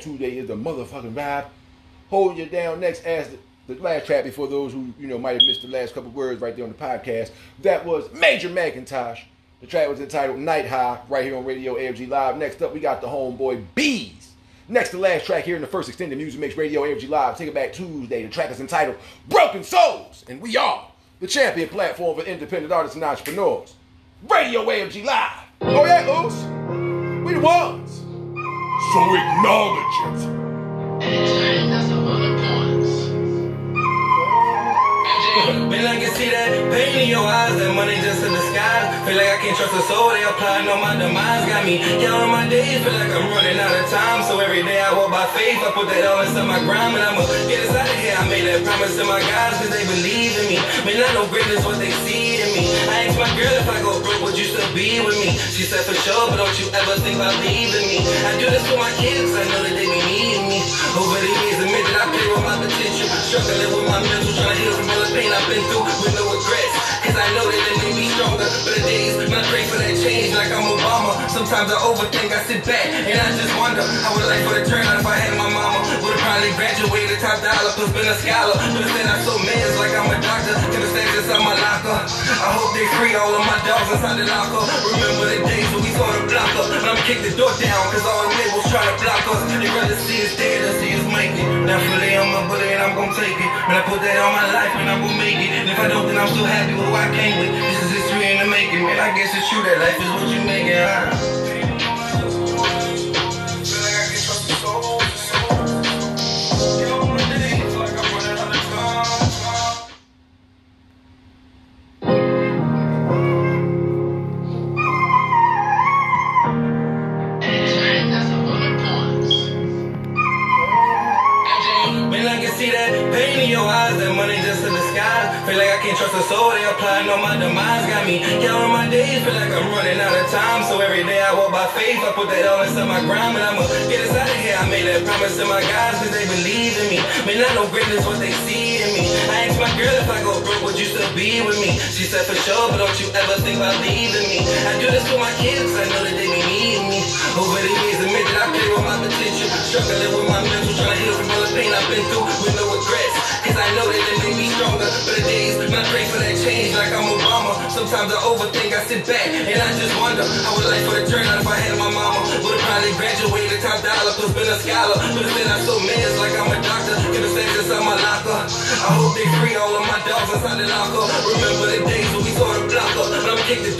Tuesday is the motherfucking vibe. Hold you down next as the, the last track before those who, you know, might have missed the last couple words right there on the podcast. That was Major Macintosh. The track was entitled Night High right here on Radio AFG Live. Next up, we got the homeboy Bees. Next to last track here in the first extended music mix Radio AFG Live. Take it back Tuesday. The track is entitled Broken Souls. And we are the champion platform for independent artists and entrepreneurs. Radio AFG Live. Oh yeah, Oos. We the ones. So acknowledge it. Man, I can see that pain in your eyes, that money just in disguise. Feel like I can't trust a soul, they applying on my demise. Got me counting my days, feel like I'm running out of time. So every day I walk by faith, I put that all into my grind. And I'ma get us out of here. I made that promise to my guys, cause they believe in me. Man, I know greatness what they see in me. I asked my girl if I go broke, would you still be with me? She said for sure, but don't you ever think about leaving me. I do this for my kids, I know that they be needing me. Over the years, admit that I play with my. Struggling with my mental, trying to heal from all the pain I've been through with no regrets. Cause I know that it made me stronger. But the days when pray for that change like I'm Obama. Sometimes I overthink, I sit back and I just wonder how would life would have turned out if I had my mama. Would've probably graduated top dollar, plus been a scholar. But instead I'm so mad, like I'm a doctor. Could've stayed inside my locker. I hope they free all of my dogs inside the locker. Remember the days when we saw the blocker. But I'ma kick the door down, cause all the labels try to block us. They rather see us dead than see us make it. Now fully I'm a bully and I'm gonna take it. Man, I put that on my life and I'm gonna make it. And if I don't, then I'm still happy with I came with. This is history in the making, man. I guess it's true that life is what you make it, huh?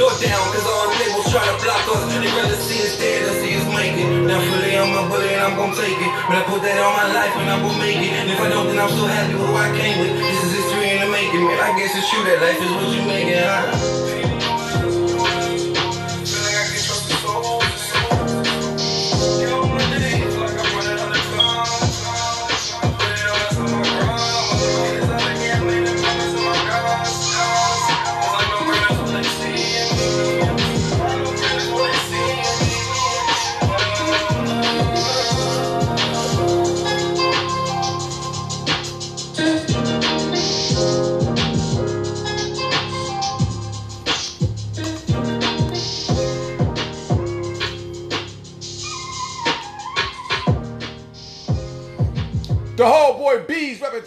Door down, cause all the labels try to block us. They rather see us dead than see us make it. Fully on my bullet and I'm gon' take it. But I put that on my life and I'm gon' make it. And if I don't, then I'm so happy with who I came with. This is history in the making, man. I guess it's true that life is what you make it, huh?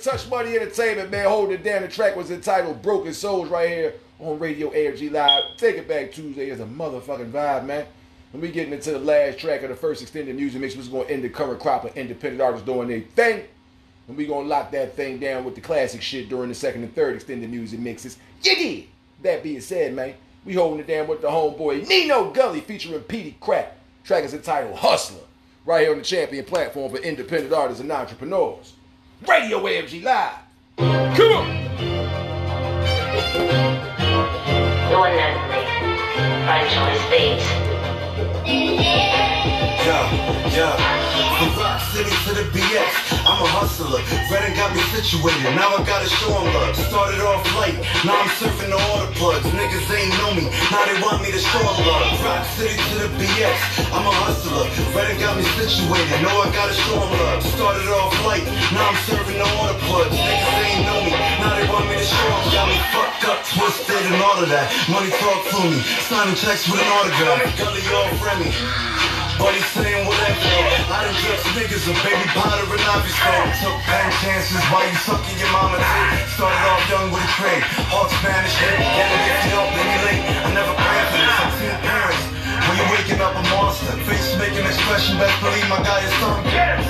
Touch Money Entertainment, man, holding it down. The track was entitled Broken Souls right here on Radio AFG Live. Take it back Tuesday is a motherfucking vibe, man. When we getting into the last track of the first extended music mix, we're going to end the current crop of independent artists doing their thing. And we going to lock that thing down with the classic shit during the second and third extended music mixes. Did. That being said, man, we holding it down with the homeboy Nino Gully featuring Petey Crack. Track is entitled Hustler. Right here on the champion platform for independent artists and entrepreneurs. Radio AFG Live. Come on. One Natalie, franchise beats. Yeah, yeah. From Rock City to the BX, I'm a hustler. Redding got me situated, now I gotta show 'em love. Started off light, now I'm surfing the order plugs. Niggas ain't know me, now they want me to show 'em love. Rock City to the BX, I'm a hustler. Redding got me situated, know I gotta show 'em love. Started off light, now I'm serving the order plugs. Niggas ain't know me, now they want me to show 'em. Got me fucked up, twisted, and all of that. Money talk for me, signing checks with an autograph. Gully all friendly. Buddy saying whatever. I done dressed niggas a baby powder and obviously took bad chances while you sucking your mama dick. Started off young with a trade, hard Spanish hit. If you don't, then late. I never planned for this. I've parents. When you're waking up a monster, face making expression, best believe my guy is some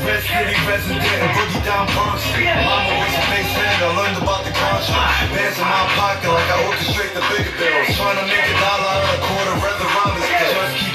Red City resident boogie down Bronx. Mama was a face head, I learned about the contract. Bands in my pocket like I orchestrate the bigger bills. Trying to make a dollar out of a quarter, rather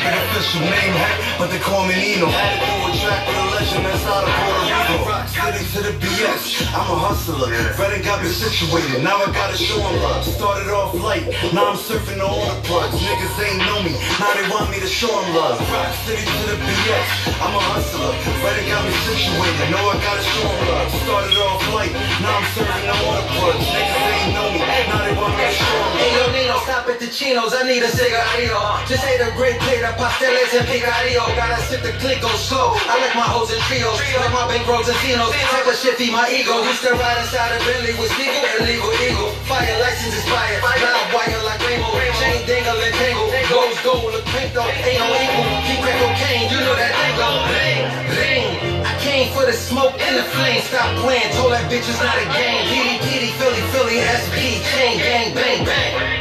rhyme is still. Just keep it official, name heck, but they call me Nino. Had to do a track with a legend that's out of Puerto Rico. Rock City to the BS, I'm a hustler. Redding got me situated, now I gotta show 'em love. Started off light, now I'm surfing all the plugs. Niggas ain't know me, now they want me to show 'em love. Rock City to the BS, I'm a hustler. Redding got me situated, know I gotta show 'em love. Started off light, now I'm serving all the plugs. Niggas ain't know me, now they want me to show 'em Hey, yo, love. Nino, stop at the chinos. I need a cigarillo. Just ate a great plate of pasteles and picadillo. Gotta sip the click go slow. I like my hoes in trios. Like my bankrolls and Zinos. Type of shit feed my ego. Used to ride inside a Bentley with Steagle. Illegal eagle. Fire license expired. Live wire like rainbow. Chain dangle and tangle. Goes gold, look pink though. Ain't no equal. Keep crack cocaine. You know that thing go. Ring, ring. I came for the smoke and the flame. Stop playing. Told that bitch it's not a game. Petey, Petey, Philly, Philly, SP. Chain, gang, bang, bang.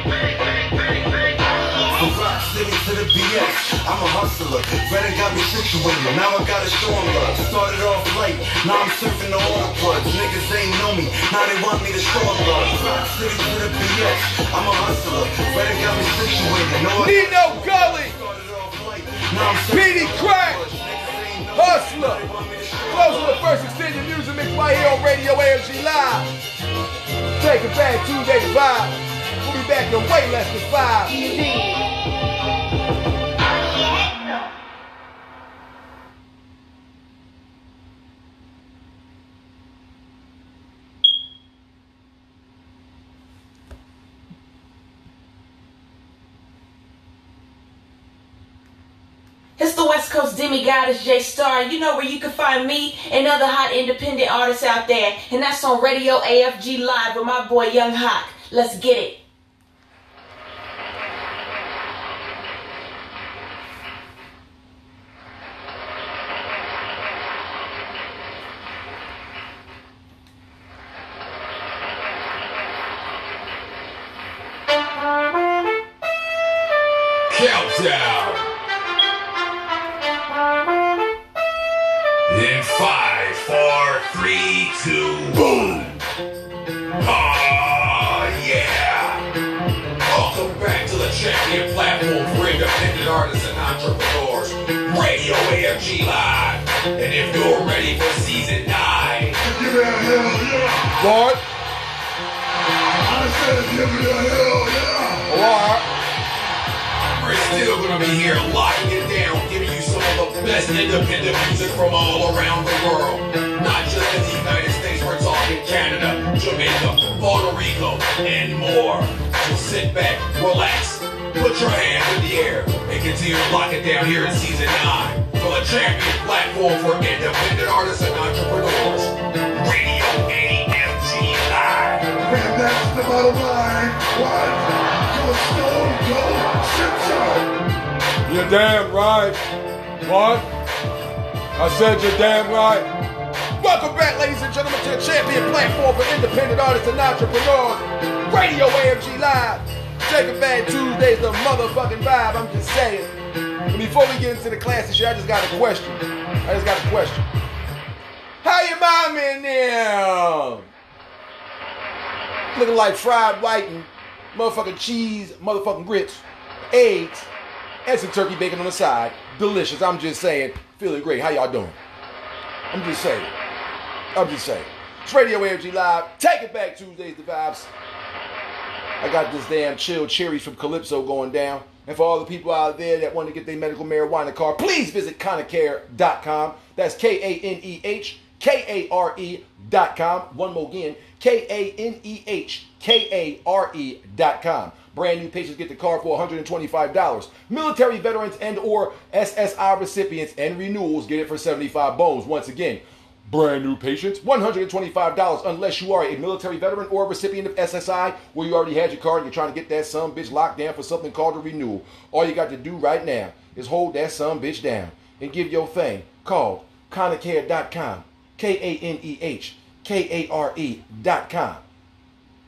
From Rock City to the BX, I'm a hustler. Redding got me situated, now I gotta show 'em love. Started off light, now I'm surfing the order plugs. Niggas ain't know me, now they want me to show 'em love. Rock City to the BX, I'm a hustler. Redding got me situated, know I Nino Gully, started off light, now I'm surfing Petey the Crack, order plugs. Niggas ain't know me, Hustler. now they want me to show 'em Close to the first extended music mix right here on Radio AFG Live. Take it back Tuesday vibe. We'll be back in way less than five. It's the West Coast demigod, it's J Star. You know where you can find me and other hot independent artists out there. And that's on Radio AFG Live with my boy Young Hawk. Let's get it. Fried white and motherfucking cheese, motherfucking grits, eggs, and some turkey bacon on the side. Delicious. I'm just saying. Feeling great. How y'all doing? I'm just saying. I'm just saying. It's Radio AFG Live. Take it back Tuesdays, the vibes. I got this damn chill cherries from Calypso going down. And for all the people out there that want to get their medical marijuana card, please visit Kanehkare.com. That's K A N E H K A R E dot com. One more again, K A N E H K A R E dot com. Brand new patients get the card for $125. Military veterans and or SSI recipients and renewals get it for 75 bones. Once again, Brand new patients, $125 unless you are a military veteran or a recipient of SSI where you already had your card and you're trying to get that some bitch locked down for something called a renewal. All you got to do right now is hold that some bitch down and give your thing called k-a-n-e-h k-a-r-e dot E.com.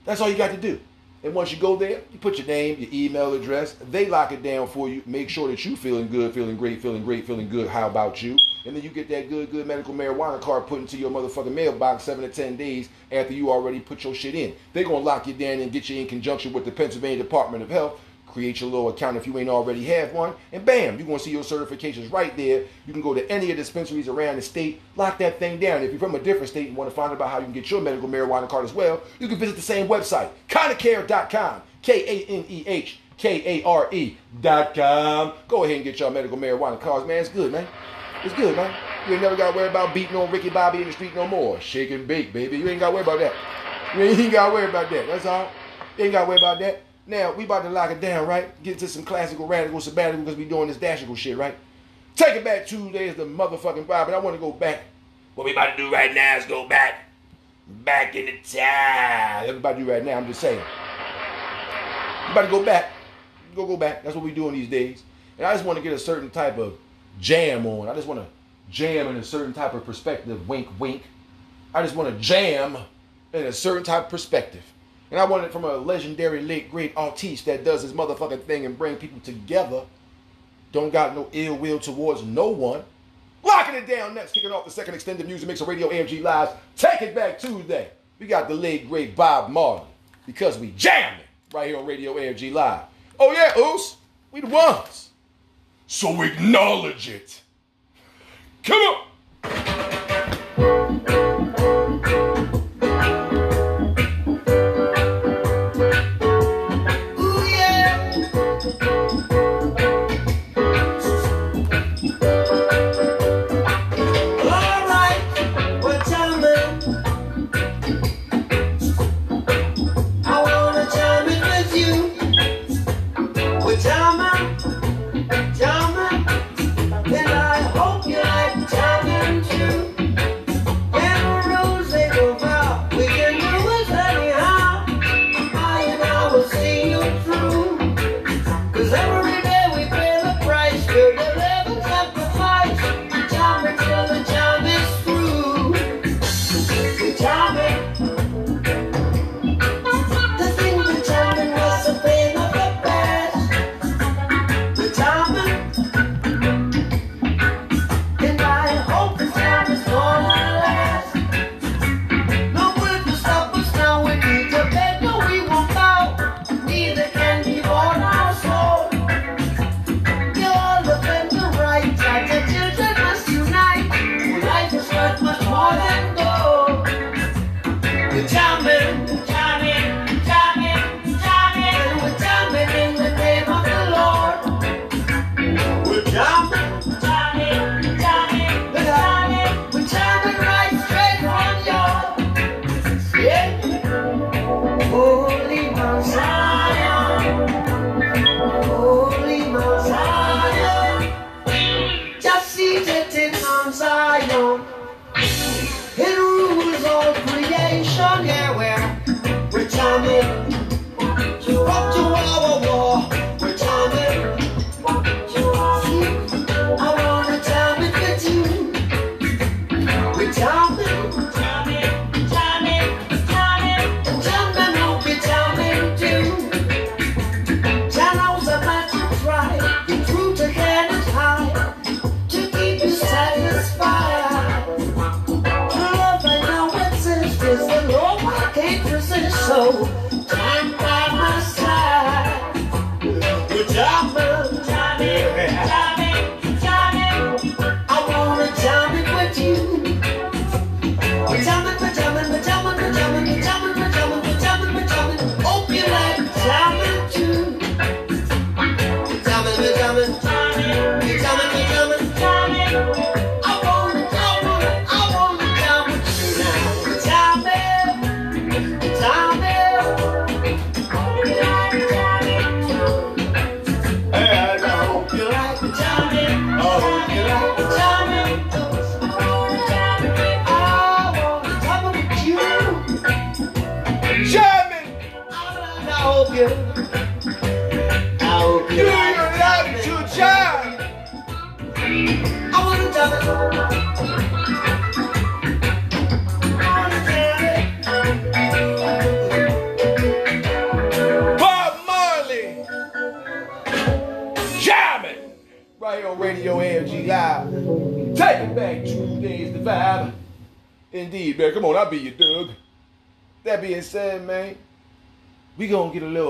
That's all you got to do. And once you go there, you put your name, your email address. They lock it down for you. Make sure that you feeling good, feeling great, feeling great, feeling good. How about you? And then you get that good, good medical marijuana card put into your motherfucking mailbox seven to ten days after you already put your shit in. They're gonna lock you down and get you in conjunction with the Pennsylvania Department of Health. Create your little account if you ain't already have one, and bam, you're gonna see your certifications right there. You can go to any of the dispensaries around the state, lock that thing down. If you're from a different state and want to find out about how you can get your medical marijuana card as well, you can visit the same website, Kanehkare.com. K A N E H K A R E dot com. Go ahead and get your medical marijuana cards, man. It's good, man. It's good, man. You ain't never got to worry about beating on Ricky Bobby in the street no more. Shake and bake, baby. You ain't got to worry about that. You ain't got to worry about that. That's all. You ain't got to worry about that. Now, we about to lock it down, right? Get to some classical radical sabbatical because we doing this dashical shit, right? Take it back Tuesday is the motherfucking vibe, but I want to go back. What we about to do right now is go back. Back in the time. What about to do right now, I'm just saying. We about to go back. Go go back. That's what we doing these days. And I just want to get a certain type of jam on. I just want to jam in a certain type of perspective. Wink, wink. I just want to jam in a certain type of perspective. And I want it from a legendary late great artiste that does his motherfucking thing and bring people together. Don't got no ill will towards no one. Locking it down next, kicking off the second extended music mix of Radio AFG Live. Take it back Tuesday. We got the late great Bob Marley because we jamming right here on Radio AFG Live. Oh yeah, Oos, we the ones. So acknowledge it. Come on.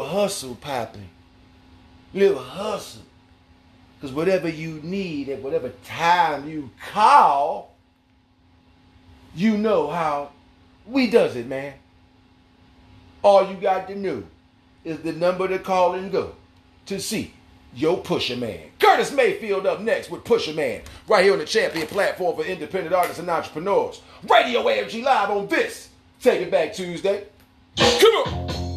hustle popping. Live a hustle. Because whatever you need at whatever time you call, you know how we does it, man. All you got to know is the number to call and go to see your Pusher Man. Curtis Mayfield up next with Pusher Man, right here on the Champion platform for independent artists and entrepreneurs. Radio AFG Live on this. Take it back Tuesday. Come on.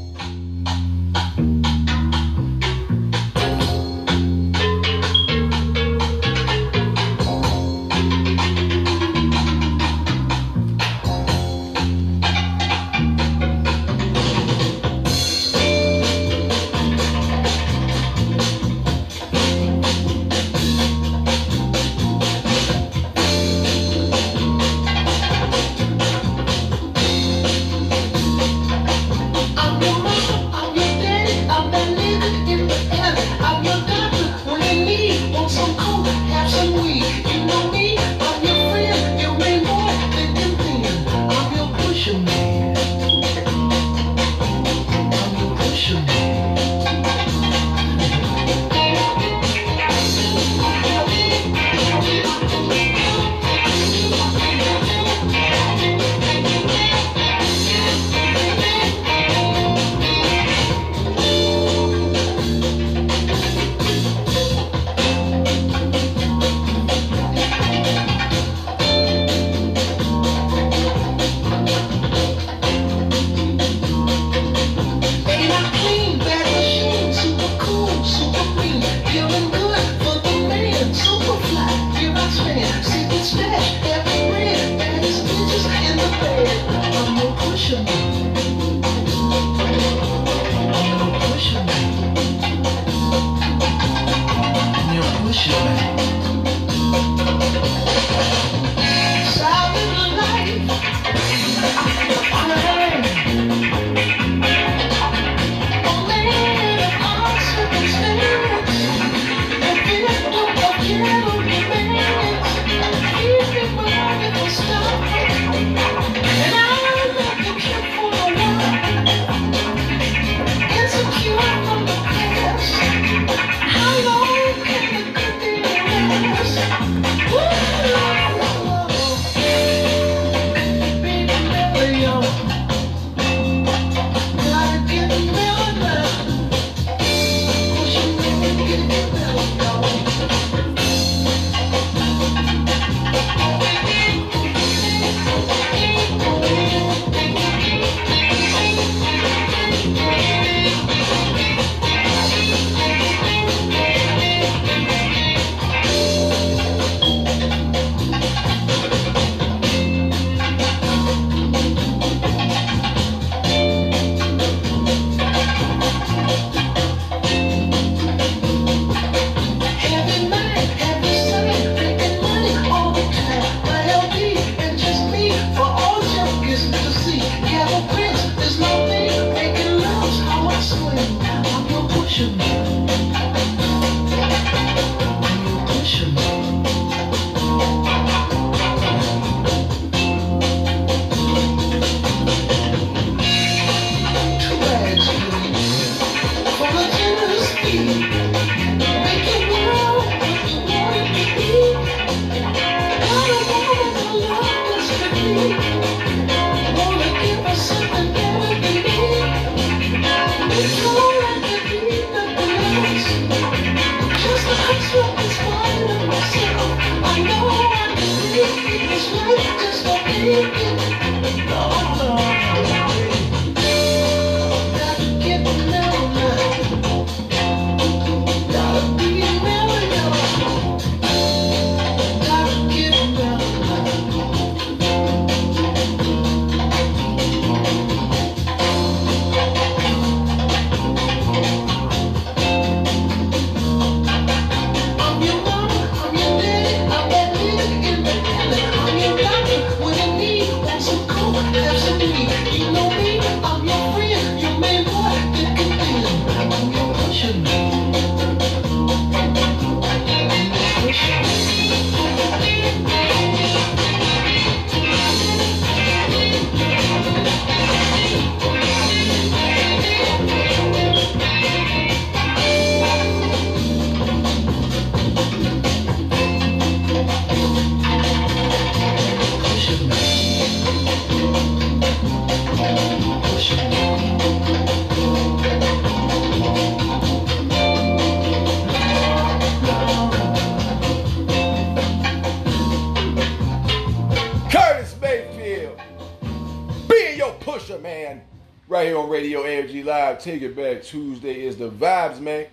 Take it back. Tuesday is the vibes, man.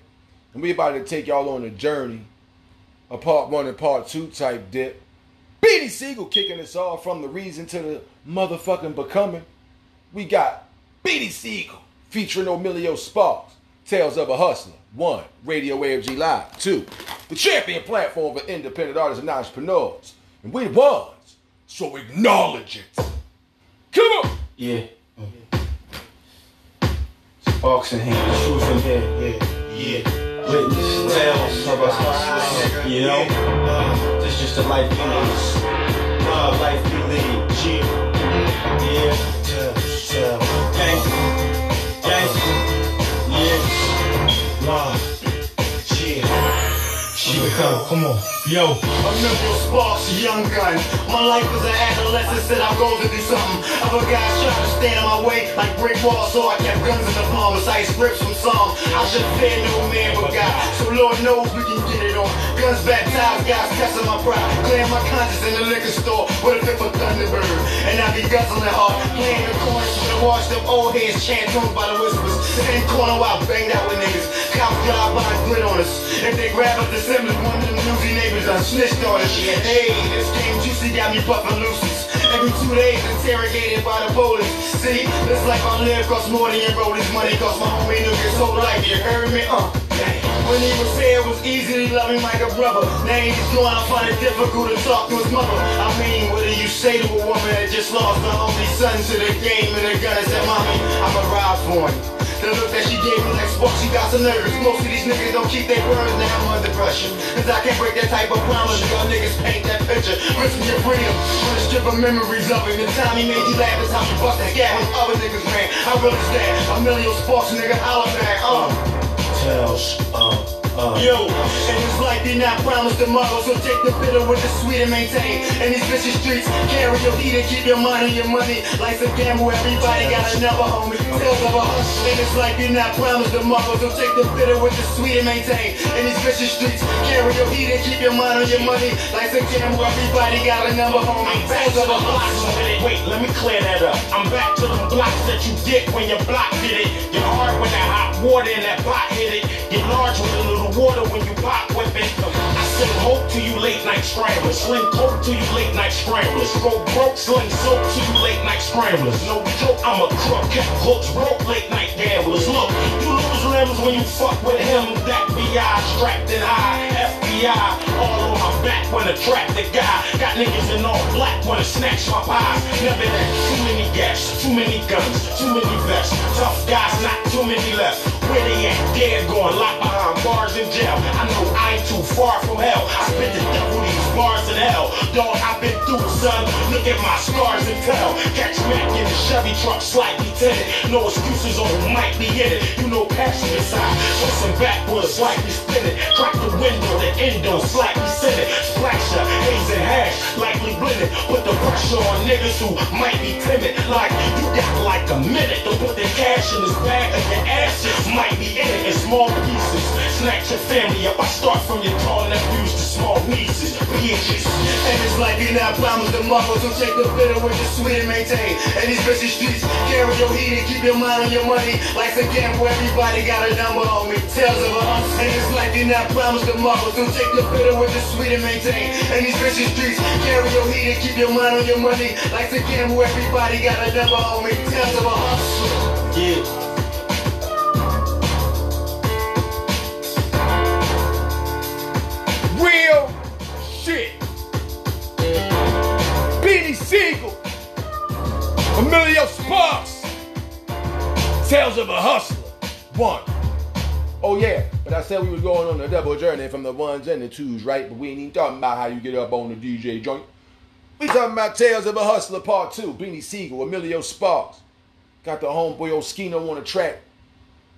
And we about to take y'all on a journey. A part one and part two type dip. Beanie Sigel kicking us off from the reason to the motherfucking becoming. We got Beanie Sigel featuring Emilio Sparks. Tales of a Hustler. One, Radio AFG Live. Two, the champion platform for independent artists and entrepreneurs. And we the so acknowledge it. Come on! Yeah. In hand, truth in here, yeah, yeah. Witness, tales of us you know? Uh, this just the life we lead. Uh, life we lead, yeah. Yeah, tell, tell. Gang, become, come on, yo. Emilio Sparks, a young gun. My life was an adolescent, said I'm going to do something. Other guys trying to stand in my way like brick walls, so I kept guns in the palm, recite scripts from Psalm. I should fear no man but God, so Lord knows we can get it on. Guns baptized, guys testing my pride. Clear my conscience in the liquor store with a fit for Thunderbird. And I be guzzling hard, playing the corners when I watch them old heads chant by the whispers. In the corner while I banged out with niggas. Drive by glit on us. If they grab up the Simmons, one of them newsy neighbors done snitched on us. Hey, this game juicy got me puffin' loosies. Every two days interrogated by the police. See, this life I live costs more than your rollies. Money costs my homie niggas whole life. You heard me? Uh. When he was here, it was easy to love him like a brother. Now he's gone, I find it difficult to talk to his mother. I mean, what do you say to a woman that just lost her only son to the game and the gun and said, Mommy, I'ma ride for you. The look that she gave me like spark, she got some nerves. Most of these niggas don't keep their words, now I'm under pressure. Cause I can't break that type of promise. Y'all niggas paint that picture. Risking your freedom. On a strip of memories of it. The time he made you laugh is how you bust that gap when other niggas ran. I really stand. A million sparks, nigga, holla back. Uh. Tells, uh, uh. Yo, and it's like they not promised tomorrow, so take the bitter with the sweet and maintain. And these vicious streets, carry your heat and keep your mind on your money. Life's a gamble, everybody got another number, homie. Tales of a hustle, and it's like they not promised tomorrow, so take the bitter with the sweet and maintain. And these vicious streets, carry your heat and keep your mind on your money. Life's a gamble, everybody got a number, homie. Tales of a hustle. Wait, let me clear that up. I'm back to the blocks that you get when your block did it. Get hard when that hot water in that pot hit it. Get large with a little water when you pop it. I send hope to you late night scramblers. Sling coke to you late night scramblers. Go broke, sling soap to you late night scramblers. No joke, I'm a crook. Kept hooks broke late night gamblers. Look, you lose limbs when you fuck with him. That BI strapped and high. FBI all on my back when I trap the guy. Got niggas in all black when I snatch my pies. Never that. Too many gaps, too many guns, too many vests. Tough guys, not too many left. Where at? Dead going locked behind bars in jail. I know I ain't too far from hell. I spit the devil these bars in hell. Dog, I've been through son. Look at my scars and tell. Catch Mac in the Chevy truck, slightly tinted. No excuses on who might be in it. You know passenger side. Listen backwards, slightly spin it. Crack the window, the endo, slightly it. Splasher, haze and hash, likely blended. Put the pressure on niggas who might be timid. Like, you got like a minute to put the cash in this bag of your asses. Might be in it in small pieces. Snatch your family up. I start from your tall nephews to small nieces. Bitches. And it's like you're not promised tomorrow, so take the bitter with the sweet and maintain. And these busy streets, carry your heat and keep your mind on your money. Life's a gamble, everybody got a number on me. Tales of a hustle. And it's like you're not promised tomorrow, so take the bitter with the sweet and maintain. And these busy streets, carry your heat and keep your mind on your money. Life's a gamble, everybody got a number on me. Tales of a hustle. Real shit. Beanie Sigel. Emilio Sparks. Tales of a Hustler. One. Oh yeah, but I said we was going on a double journey from the ones and the twos, right? But we ain't even talking about how you get up on the DJ joint. We talking about Tales of a Hustler Part 2. Beanie Sigel, Emilio Sparks. Got the homeboy Oskino on the track.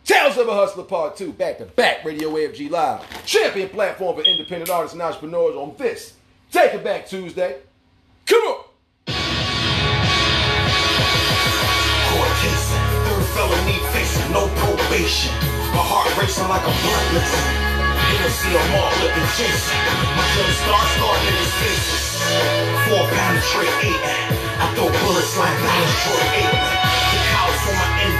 Tales of a Hustler Part 2, back to back, Radio AFG Live. Champion platform for independent artists and entrepreneurs on this. Take it back Tuesday. Come on. Court case, third felony facing no probation. My heart racing like a blood mixing. You don't see a mall looking chasing. My jump start starting in his faces. Four penetrate eight. I throw bullets like Dallas Troy eight.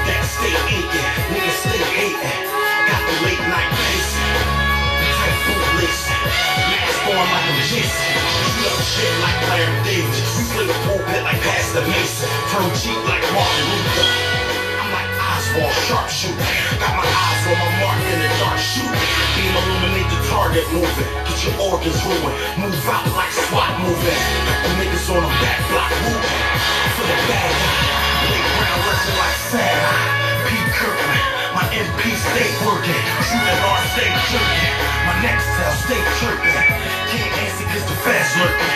That stay aching. Niggas stay hating. Got the late night bliss. Typhoon bliss. Mask on like a jizz. You up shit like Larry Davis. We play the pulpit like Pastor Mason. Pro cheap like Martin Luther. I'm like Oswald Sharpshooter. Got my eyes on my mark in the dark shoot. Beam illuminate the target moving. Get your organs ruined. Move out like SWAT moving. Got the niggas on the back block moving. For the bad guy. Playground wrestling like Sarah. Pete Kirkman. My MP stay working. Shooting on stay jerking. My next cell stay chirping. Can't answer cause the fast lurking.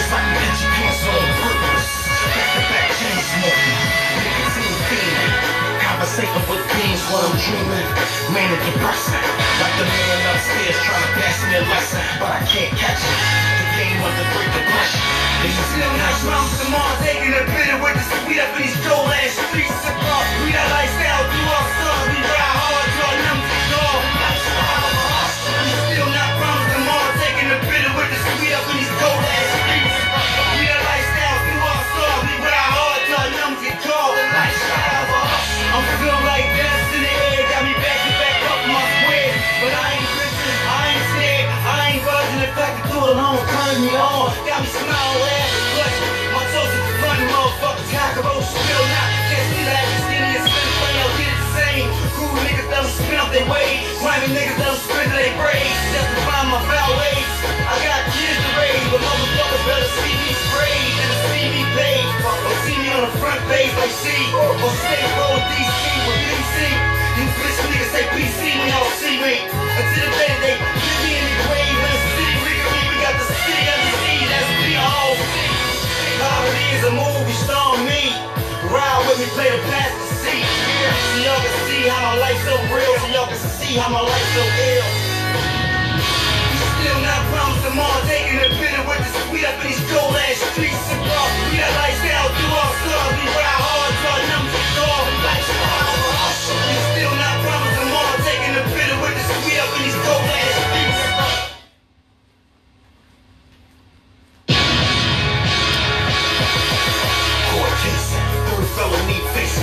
It's like get your pants on purpose. Back to back chain smoking. Nicotine fiending. Conversating with beings while I'm dreaming. Manic depressing. Like the man upstairs trying to pass me a lesson. But I can't catch it. The game of the Great Depression. They still not from tomorrow. Taking a bit of with the sweet up in these cold ass streets. We got lifestyle on. Got me smiling, laughing, blushing. My toes at the front, motherfuckers. Cock a roll, still not. Can't see that. Skinny and slim, plain, I'll get it the same. Cool niggas that don't spin up their way. Grimy niggas that don't spin their braids. Just to find my foul ways. I got kids to raise, but motherfuckers better see me sprayed than see me paid. Or see me on the front page like C. Or stay roll DC with DC. You bitch niggas say PC when y'all see me. Play the pastor seat. So y'all can see how my life's so real. So y'all can see how my life's so ill. Still not promised tomorrow. Taking a of with the sweet up in these cold ass streets. We got lifestyle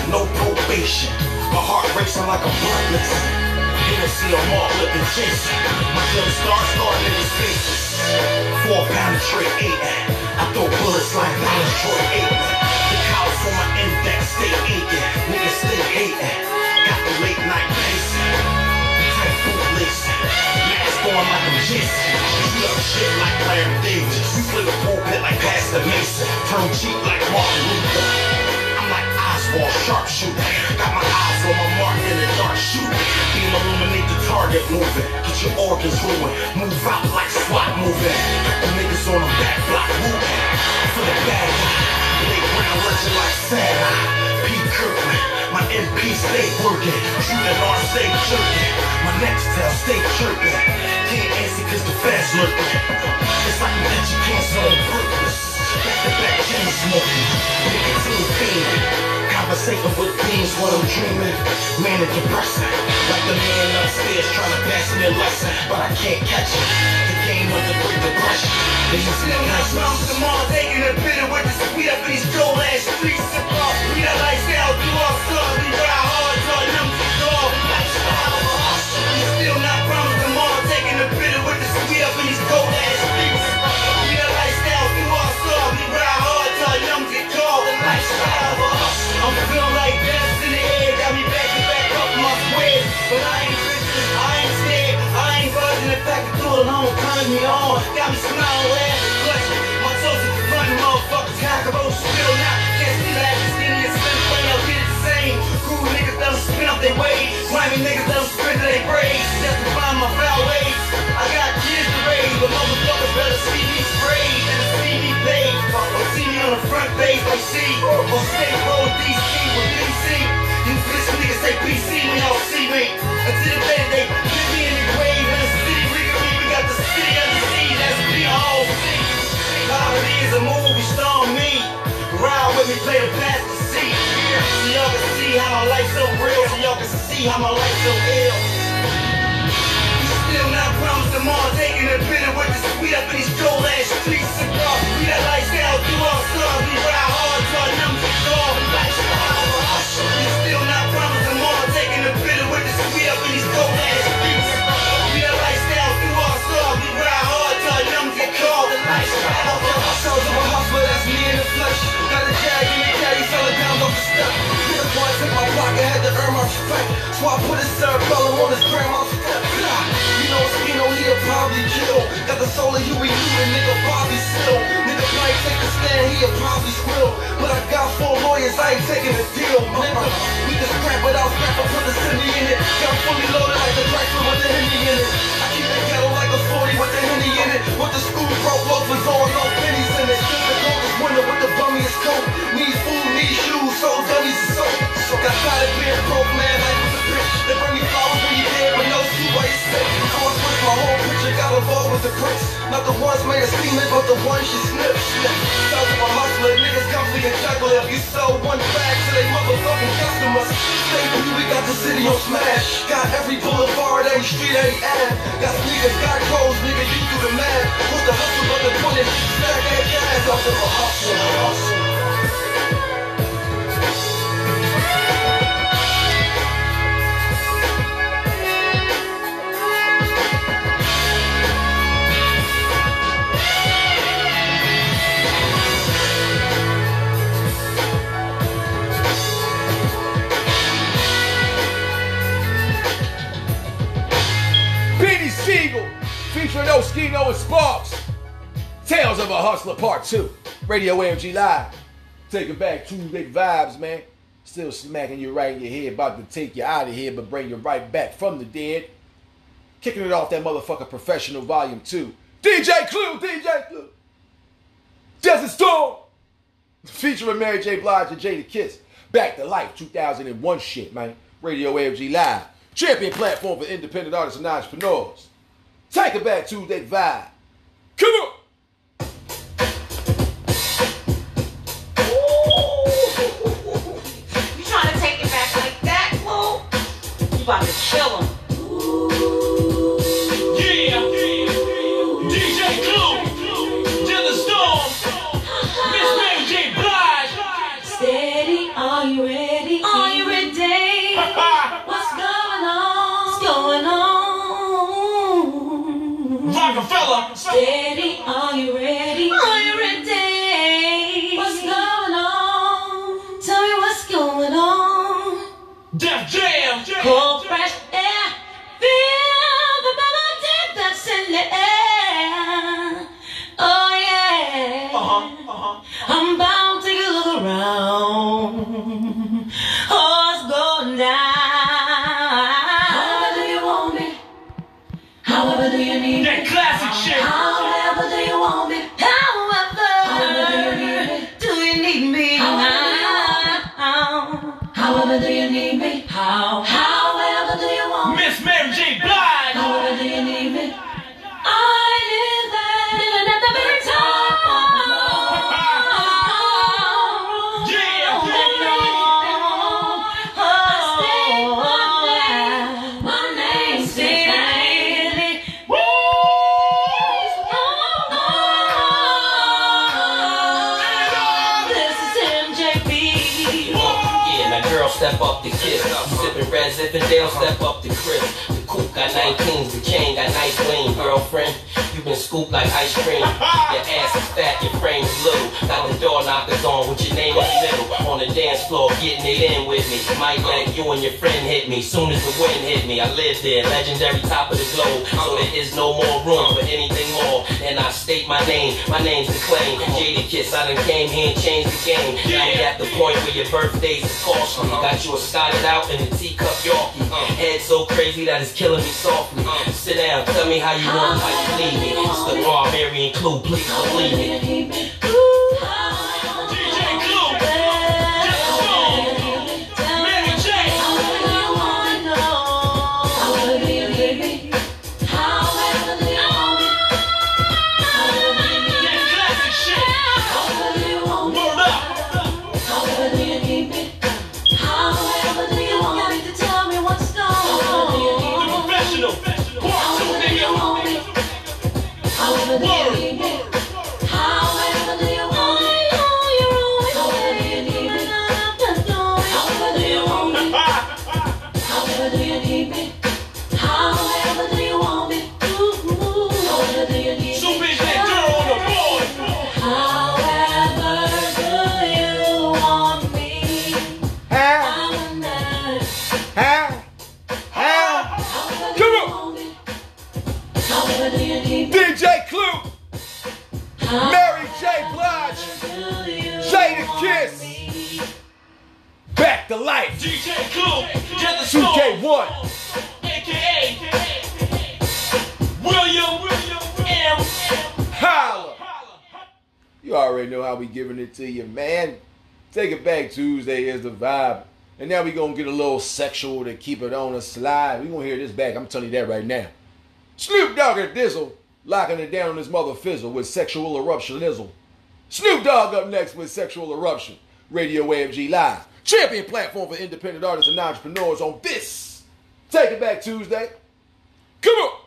no probation. My heart racing like a listen. Hennessy on Mark looking chasing. My jump star starting in his faces. Four pounder tray eight. I throw bullets like Dallas Troy eight. The cows on my index stay aching. Niggas stay hating. Got the late night pacing. Tight boot lacing. Mask on like I'm. Shoot up shit like Larry Davis. We play the pulpit like Pastor Mason. Turn cheap like Martin Luther. I'm like Got my eyes on my mark in the dark shoot. Beam illuminate the target moving. Get your organs ruined. Move out like SWAT moving. The niggas on the back block moving. For the bad guy. Playground legend like Sarah. Pete Kirkman. My MP stay working. Shooting on stay jerking. My next tail stay chirping. Can't answer cause the fast lurking. It's like you got your pants on purpose. Back to back chain smoking. Nicotine fiending. Conversating with beings while I'm dreaming. Manic depressing. Like the man upstairs trying to pass me a lesson. But I can't catch it. The game of the Great Depression. They used to not from tomorrow. Taking a bit of with the sweet up in these cold ass streets. We got But I ain't Christian. I ain't scared. I ain't buzzing. In fact, do it alone turns me on. Got me smiling, how my life's so ill. Still not promised tomorrow. Taking a bit of with the sweet up in these cold ass streets. Uh, we lifestyle through our. We. Lifestyle of with the up in these cold ass streets. We got lifestyle through our. We ride hard our numbers get called. Sounds of a hustler, that's in the flesh. Got a jag in the selling down off the step. Take my pocket, had to earn my respect. So I put a cerebellum on his grandma's step. You know Skino, he'll probably kill. Got the soul of Huey Newton, nigga Bobby still. Nigga might take a stand, he'll probably squill. But I got four lawyers, I ain't taking a deal, nigga. We can scrap without scrap, I put the cindy in it. Got fully loaded like the Drexler with the Henny in it. I keep that kettle like a 40 with the Henny in it. With the screw broke loafers on, no pennies in it. The coldest winter with the bummiest coat. Need food, need shoes, so dummies and soap. So got tired of being broke, man, life was a bitch. They bring me flowers when you dead, but no see why you sick. I was with my whole picture, got involved with the bricks. Not the ones made of steaming, but the ones you snip. snip. Sounds of a hustler, niggas comfy and juggle. If you sell one bag to they motherfucking customers. Stay we got the city on smash. Got every boulevard, every street, every ad. Got sneakers, got clothes, nigga, you do the math. Put the hustle, but the point is, stack that gas. Sounds of a hustler. Beanie featuring Oskino and Sparks. Tales of a Hustler Part 2. Radio AFG Live. Taking back Tuesday vibes, man. Still smacking you right in your head, about to take you out of here, but bring you right back from the dead. Kicking it off that motherfucker Professional Volume 2. DJ Clue, DJ Clue. Desert Storm. Featuring Mary J. Blige and Jadakiss. Back to Life 2001 shit, man. Radio AFG Live. Champion platform for independent artists and entrepreneurs. Take it back to that vibe. Come on. You trying to take it back like that, Lou? You about to kill him. Steady, are you ready? Are you ready? What's going on? Tell me what's going on. Def Jam. Cold fresh air, feel the bubble dip that's in the air. Oh yeah. Uh -huh, uh -huh. I'm bound to take a look around. Oh, it's going down. However do you want me? However, do you need me? However do you need me? How? Red Zippendale, step up the crib. Got 19s, the chain got nice bling. Girlfriend, you been scooped like ice cream. Your ass is fat, your frame is little. Got the door knockers on with your name in the middle. On the dance floor, getting it in with me. Might let you and your friend hit me. Soon as the wind hit me, I live there, legendary top of the globe. So there is no more room for anything more. And I state my name, my name's the claim. Jadakiss, I done came here and changed the game. Now you at the point where your birthdays is costly. Uh-huh. Got you a Scotted out in a teacup Yorkie. Uh-huh. Head so crazy that it's killing me softly. Sit down, tell me how you want, how you need me. Raw Marion Clue, please believe me. Take it back Tuesday is the vibe. And now we gonna get a little sexual to keep it on a slide. We gonna hear this back. I'm telling you that right now. Snoop Dogg and Dizzle locking it down on his mother fizzle with sexual eruption nizzle. Snoop Dogg up next with sexual eruption. Radio AFG Live. Champion platform for independent artists and entrepreneurs on this. Take it back Tuesday. Come on.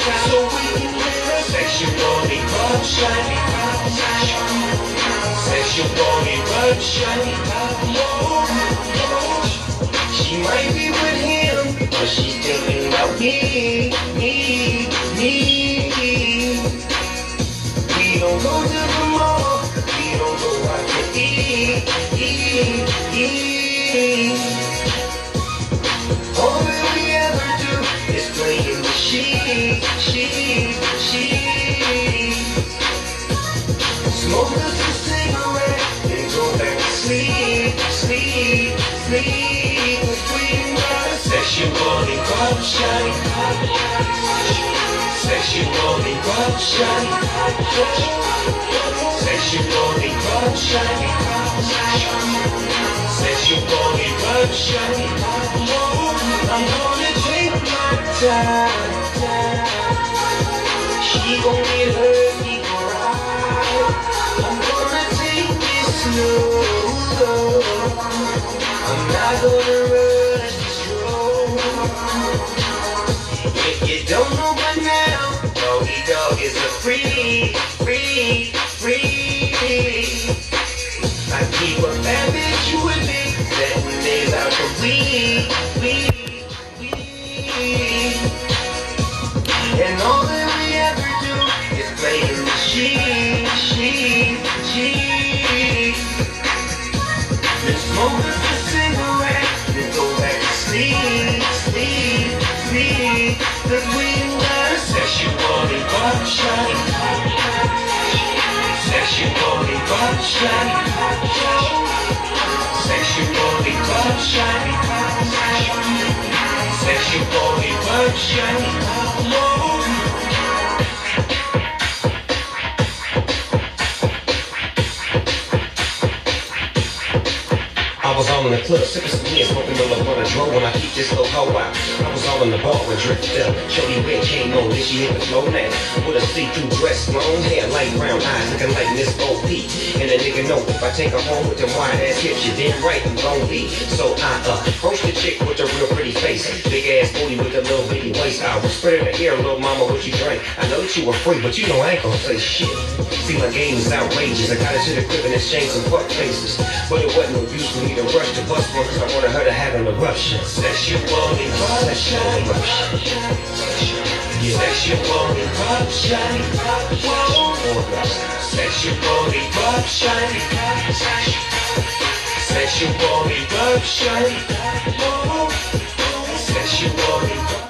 So we can a sexual eruption. Sexual eruption. She might be with him, but she's about me, me, eruption. Sexual eruption. Sexual. I'm gonna take my time. She gon' get her feet right. I'm gonna take it slow. I'm not gonna rush the stroll. Don't know by now, Dog is a free, eruption. Sexual eruption. Sexual eruption. Sexual was all in the club, sipping some beer, smoking the love on a drum when I keep this little hoe out. I was all in the bar when Drip fell. Shorty red came on, then she hit the flow now. With a see-through dress, long hair, light brown eyes, looking like Miss Bo Peep. And a nigga know if I take her home with them wide ass hips, you damn right I'm gon' be. So I uh, approached the chick with a real pretty face, big ass booty with a little bitty waist. I whispered in her ear, little mama, what you drink? I know that you were free, but you know I ain't gon' say shit. See, my game is outrageous. I got her to the crib and exchanged some fuck faces, but it wasn't no use for me to rush to bust one 'cause I wanted her to have an eruption. Sexual eruption. Yeah. Sexual eruption. Sexual eruption. Sexual eruption. Sexual eruption.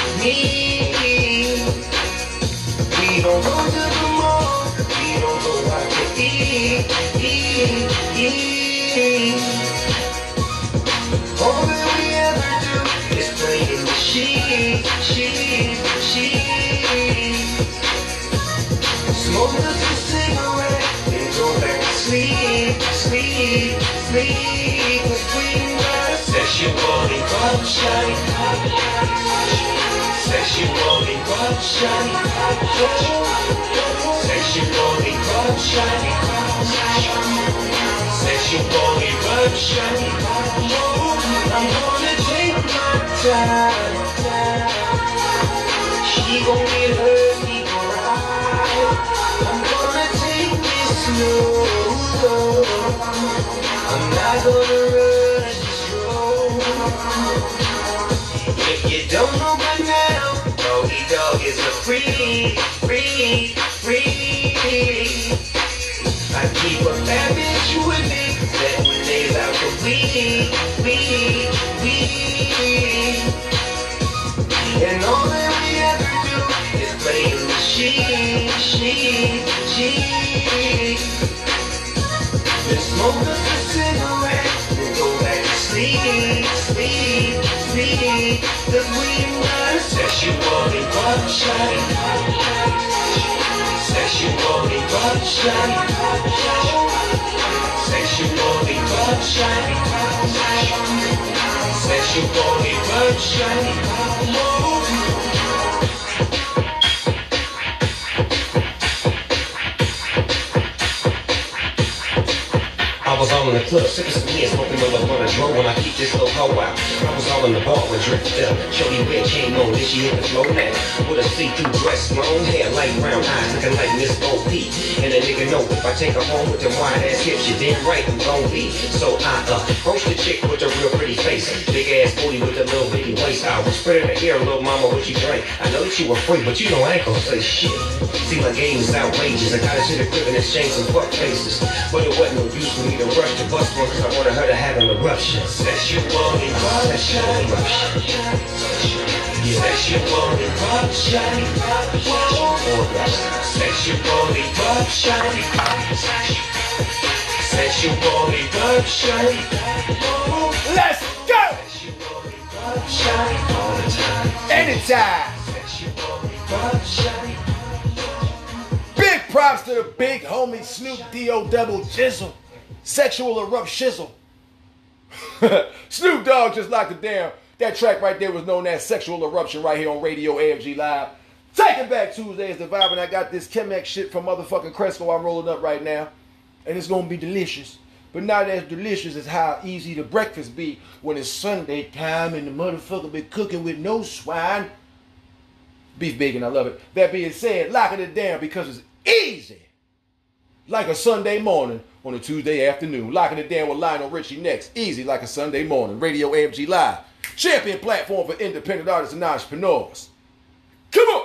sheet, sheet. Smoke us a cigarette and go back to sleep, sleep, sleep. Cause we got a sexual eruption. Sexual eruption. Sexual eruption. Sexual eruption. I'm gonna take my time. She gon' get hurt, he gon' ride. I'm gonna take this slow. I'm not gonna rush this road. If you don't know by now, Doggy Dog is a free, free, free. Smoke a cigarette, go back to sleep, sleep, sleep. Cause we got a sexual eruption. Sexual eruption. Sexual eruption. Sexual eruption. I was all in the club, sipping some beer, smoking my love on a when I keep this little hoe out. I was all in the bar with drifted up. Shorty red chain on, then she hit the floor now. With a see-through dress, long hair, light brown eyes, looking like Miss Bo Peep. And a nigga know if I take her home with them wide ass hips, you damn right I'm gon' be. So I uh, approached the chick with a real pretty face, big ass booty with a little bitty waist. I was spreading her ear, little mama, what you drink? I know that you were free, but you know I ain't gon' say shit. See, my game is outrageous. I got her to the and exchange some fuck faces. But it wasn't no use for me to rush to bust one, cause I wanted her to have an eruption. Sexual eruption. Sexual eruption. Sexual eruption. Sexual eruption. Sexual eruption. Let's go! Anytime. Big props to the big homie Snoop D.O. Double Jizzle. Sexual erupt shizzle. Snoop Dogg just locked it down. That track right there was known as Sexual Eruption right here on Radio AFG Live. Taking back Tuesday is the vibe, and I got this Chemex shit from motherfucking Cresco I'm rolling up right now. And it's gonna be delicious. But not as delicious as how easy the breakfast be when it's Sunday time and the motherfucker be cooking with no swine. Beef bacon, I love it. That being said, locking it down because it's easy. Like a Sunday morning on a Tuesday afternoon. Locking it down with Lionel Richie next. Easy like a Sunday morning. Radio AFG Live. Champion platform for independent artists and entrepreneurs. Come on!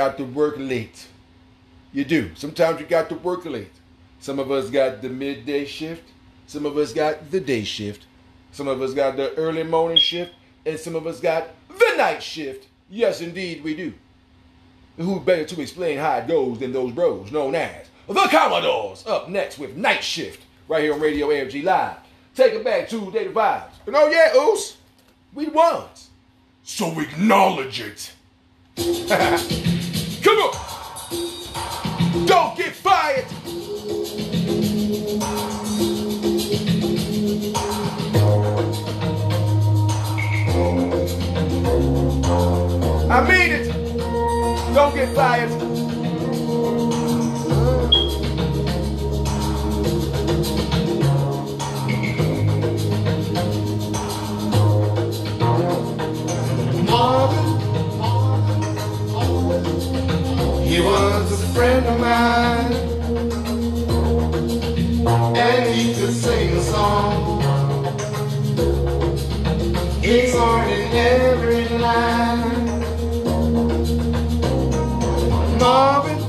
Got to work late. You do. Sometimes you got to work late. Some of us got the midday shift. Some of us got the day shift. Some of us got the early morning shift. And some of us got the night shift. Yes, indeed, we do. Who better to explain how it goes than those bros known as the Commodores? Up next with Night Shift, right here on Radio AFG Live. Take it back to Data Vibes. And oh yeah, Oos, we ones. So acknowledge it. Come on. Don't get fired. I mean it. Don't get fired. He was a friend of mine, and he could sing a song. Sung in every line. Marvin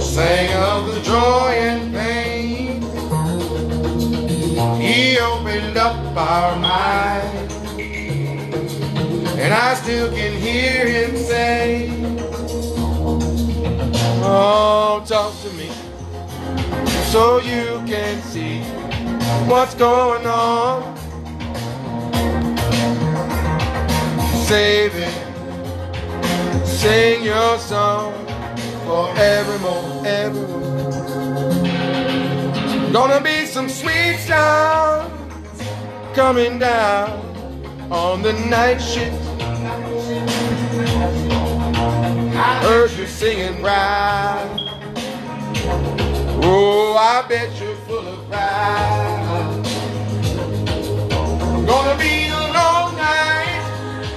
sang of the joy and pain. He opened up our minds. And I still can hear him say, Oh, talk to me so you can see what's going on. Save it, sing your song forevermore, evermore. Gonna be some sweet sounds coming down on the night shift. Heard you singing pride. Oh, I bet you're full of pride. Gonna be a long night.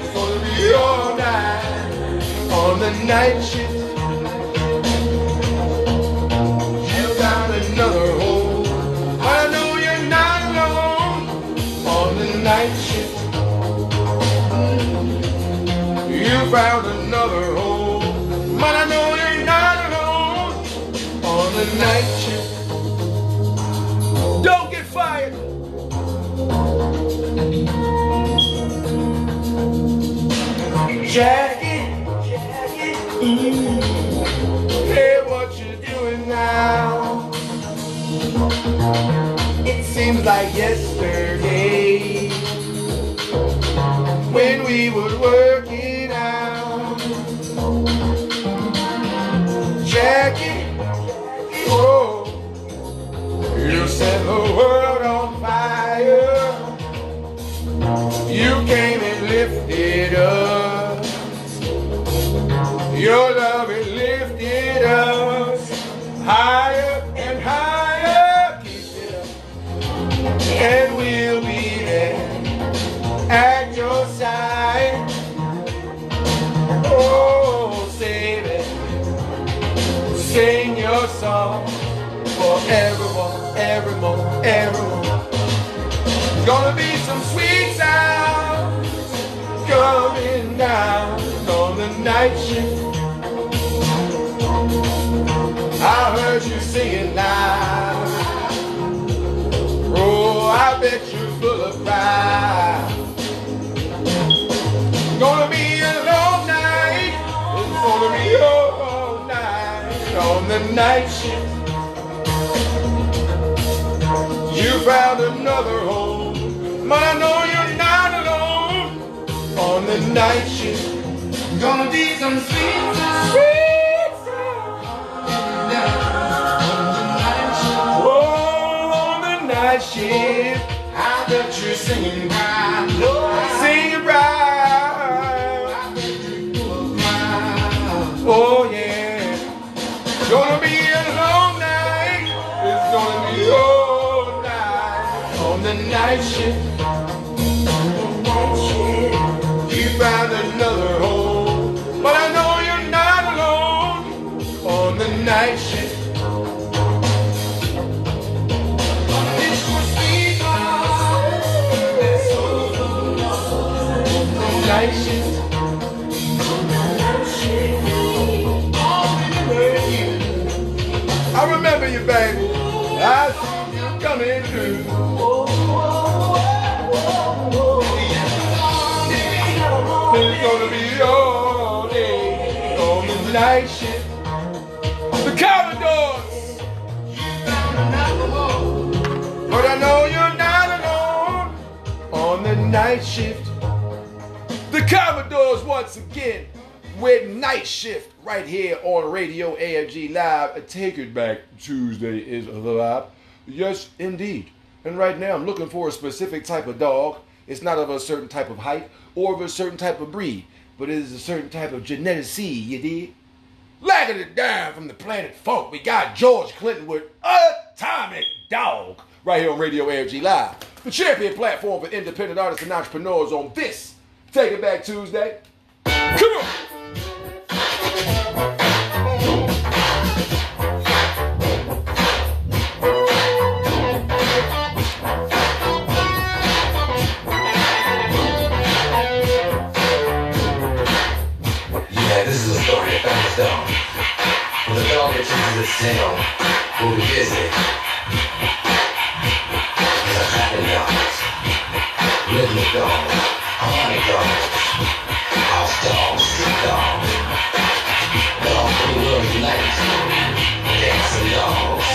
It's gonna be all night on the night shift. You found another home. I know you're not alone on the night shift. You found another home. Jackie, mm. hey, what you doing now? It seems like yesterday when we would work Your love it lifted us higher and higher. And we'll be there at your side. Oh, save it. Sing your song forevermore, evermore, evermore. Gonna be some sweet sounds coming down on the night shift. Full of pride. Gonna be a long night. It's gonna be all night on the night shift. You found another home, but I know you're not alone on the night shift. Gonna be some sweet time. Sweet Oh, on the night shift. Bet you're singing right. You, baby. I see you coming through. It's gonna be all day on the night shift. The Commodores. But I know you're not alone on the night shift. The Commodores once again with night shift right here on Radio AFG Live. Take It Back Tuesday is live. Yes, indeed. And right now I'm looking for a specific type of dog. It's not of a certain type of height or of a certain type of breed, but it is a certain type of genetic seed, you dig? Lagging it down from the planet Funk, we got George Clinton with Atomic Dog right here on Radio AFG Live, the champion platform for independent artists and entrepreneurs on this Take It Back Tuesday. Come on! Yeah, this is a story about a dog. When the dog house dogs, street dogs. World unite, dancing dogs.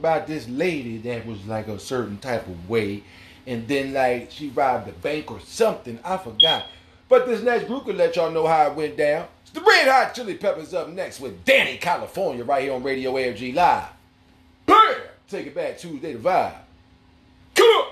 About this lady that was like a certain type of way. And then like she robbed a bank or something. I forgot. But this next group can let y'all know how it went down. It's the Red Hot Chili Peppers up next with Dani California right here on Radio AFG Live. Bam! Take it back Tuesday to vibe. Come on!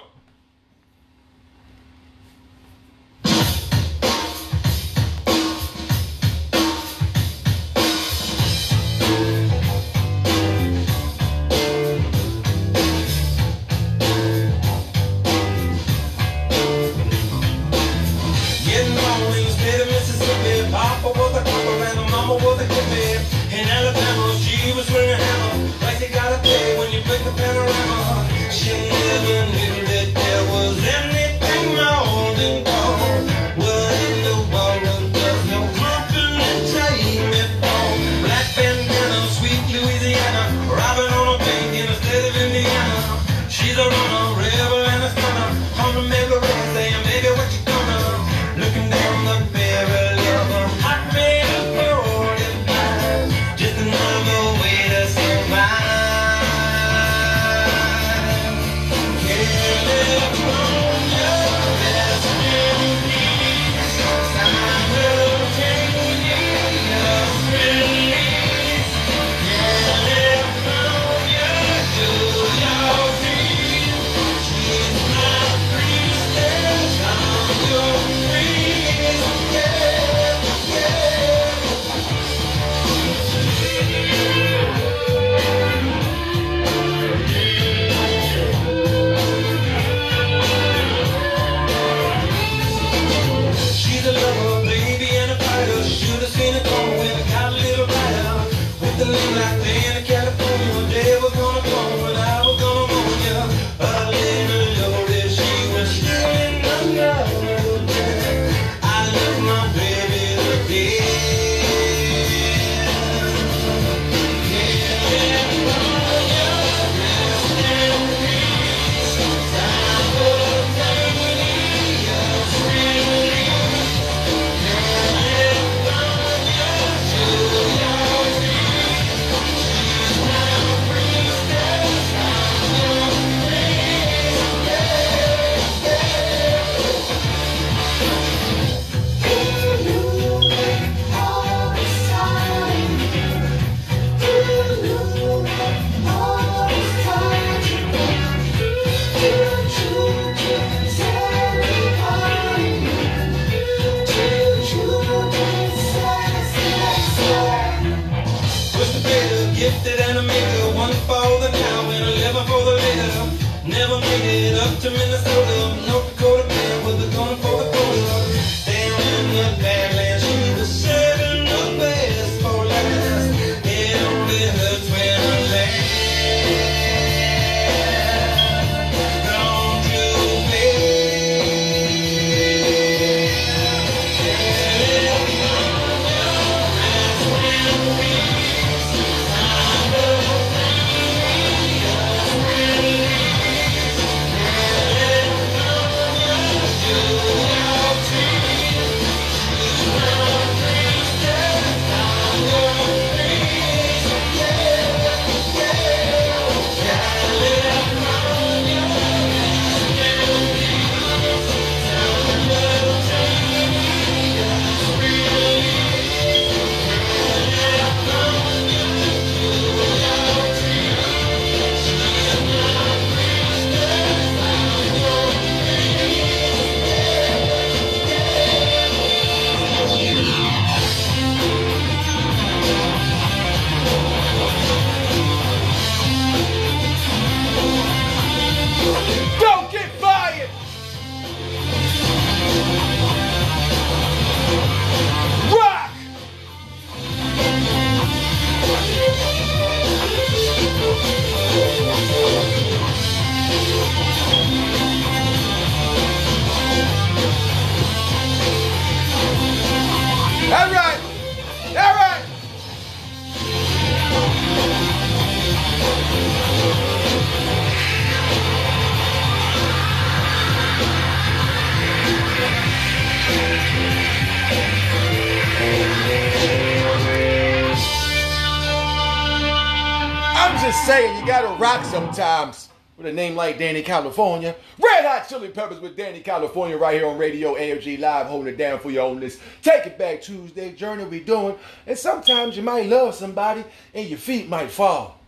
Dani California. Red Hot Chili Peppers with Dani California right here on Radio AFG Live, holding it down for you on this Take It Back Tuesday journey we doing. And sometimes you might love somebody and your feet might fall.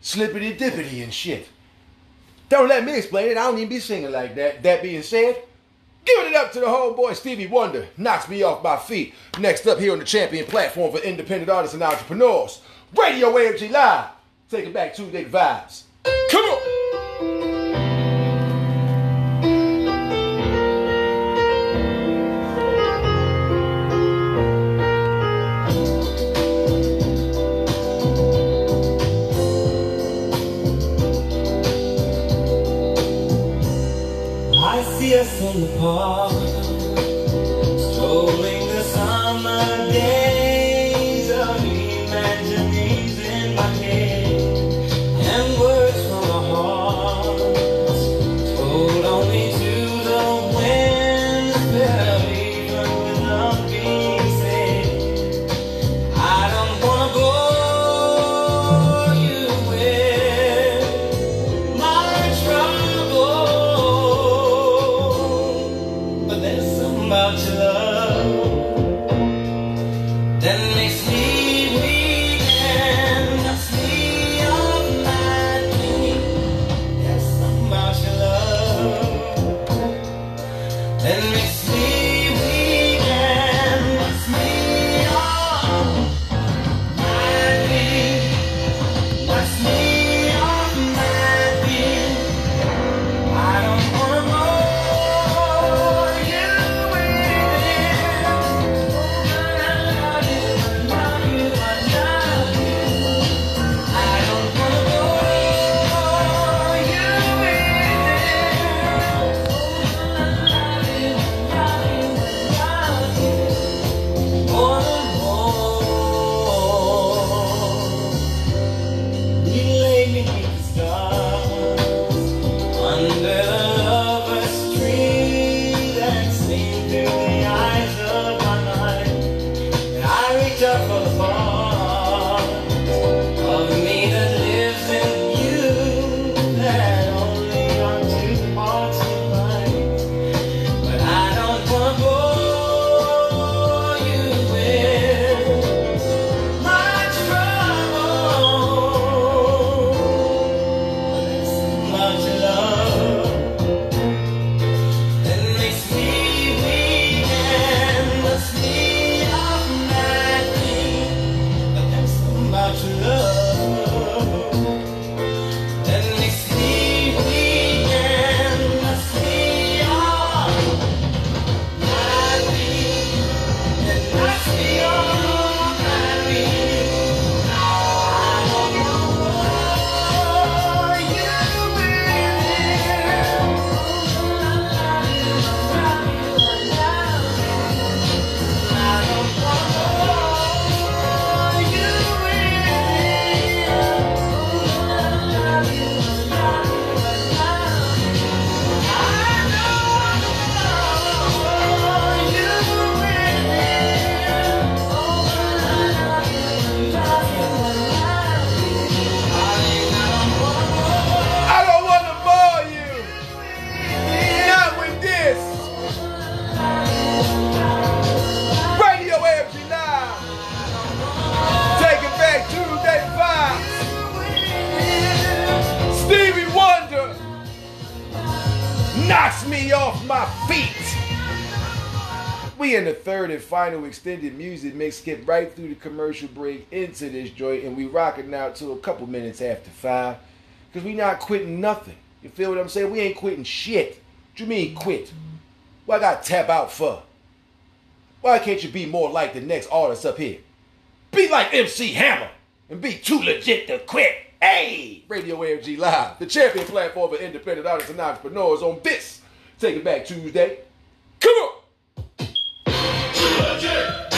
Slippity dippity and shit. Don't let me explain it. I don't even be singing like that. That being said, giving it up to the homeboy Stevie Wonder. Knocks me off my feet. Next up here on the champion platform for independent artists and entrepreneurs. Radio AFG Live. Take it back Tuesday vibes. Come on. Us third and final extended music mix. Skip right through the commercial break into this joint, and we rocking out to a couple minutes after five. Cause we not quitting nothing. You feel what I'm saying? We ain't quitting shit. What you mean quit? What I got tap out for? Why can't you be more like the next artist up here? Be like MC Hammer and be too legit to quit. Hey, Radio AFG Live, the champion platform for independent artists and entrepreneurs on this. Take it back Tuesday. Come on. And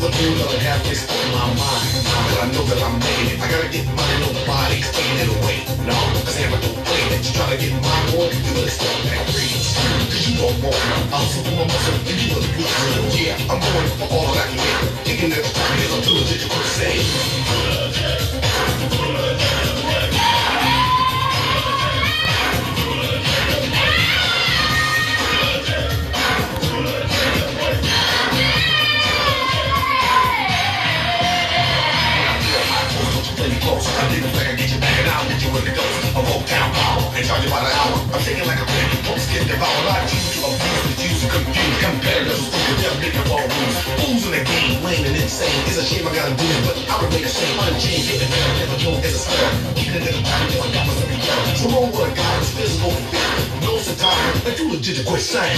the blue, let it happen. practice on my mind. But I know that I'm making it. I gotta get money, nobody's taking it away. No, cause never don't play that. You try to get my boy, you better stop that grease. Cause you don't want my muscle, my muscle, you look good. Yeah, I'm going for all that get. Thinking that time is I'm too legit to you in the dose of Old Town power and charge you by the hour. I'm thinking like a baby, folks get devoured. I choose to abuse, misuse, and confuse competitors who think they're making ball rules. Fools in the game, lame and insane. It's a shame I gotta do it, but I remain the same. Unchanged, getting better, never known as a spell. Keeping it in the back until I got myself together. So roll with a guy who's physical. Knows the time, and too legit to quit saying.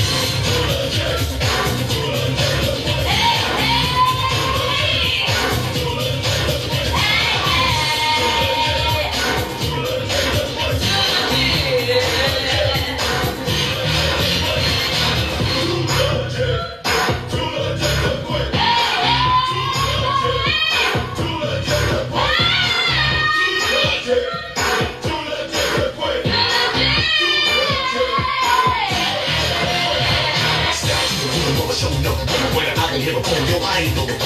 I ain't no but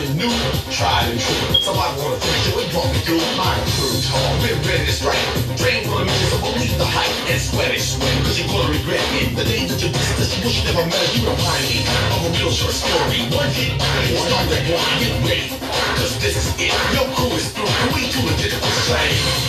been new, tried and true. Somebody wanna finish, yo, it brought me through. My crew been ready to strike. For the mission, so believe the hype and sweat it, sweat, cause you're gonna regret it. The days that you miss, this wish you never met, you remind me of a real short story. One hit, start that one, get ready, cause this is it. Your crew is through, we too legit to say.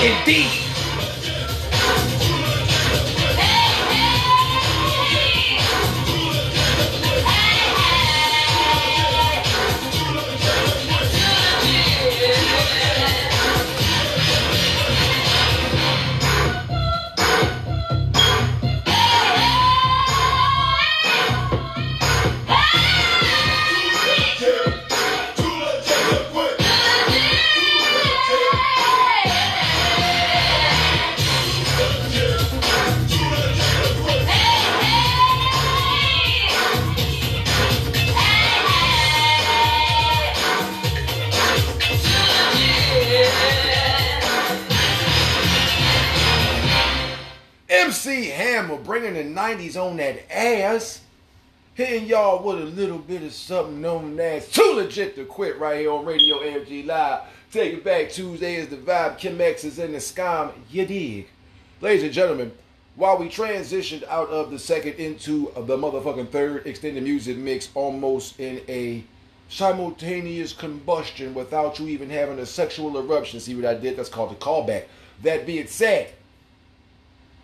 Indeed. 90s on that ass. Hitting y'all with a little bit of something known as Too Legit to Quit right here on Radio AFG Live. Take it back Tuesday is the vibe. Kim X is in the scam. You dig? Ladies and gentlemen, while we transitioned out of the second into the motherfucking third extended music mix almost in a simultaneous combustion without you even having a sexual eruption. See what I did? That's called a callback. That being said,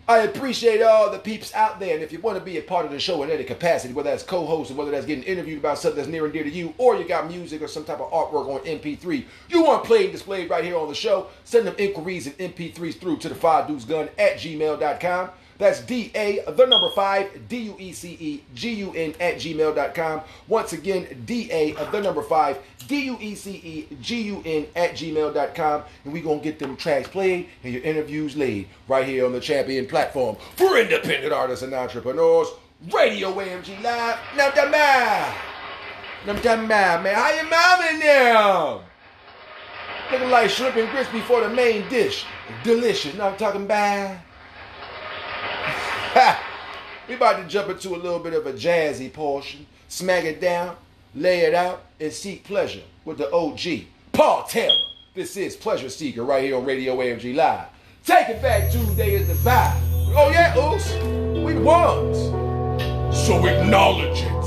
I appreciate all the peeps out there. And if you want to be a part of the show in any capacity, whether that's co host or whether that's getting interviewed about something that's near and dear to you, or you got music or some type of artwork on MP3, you want played and displayed right here on the show, send them inquiries and MP3s through to the five dudes gun at gmail.com. That's D A, the number five, D U E C E G U N at gmail.com. Once again, D A, the number five, D U E C E G U N at gmail.com. And we going to get them tracks played and your interviews laid right here on the champion platform for independent artists and entrepreneurs. Radio AFG Live. Now, the man. Now, the man, man. How you mama now? Looking like shrimp and grits before the main dish. Delicious. Now I'm talking about. we about to jump into a little bit of a jazzy portion, smack it down, lay it out, and seek pleasure with the OG, Paul Taylor. This is Pleasure Seeker right here on Radio AFG Live. Take it back Tuesday is the vibe. Oh yeah, oops, we won. So acknowledge it.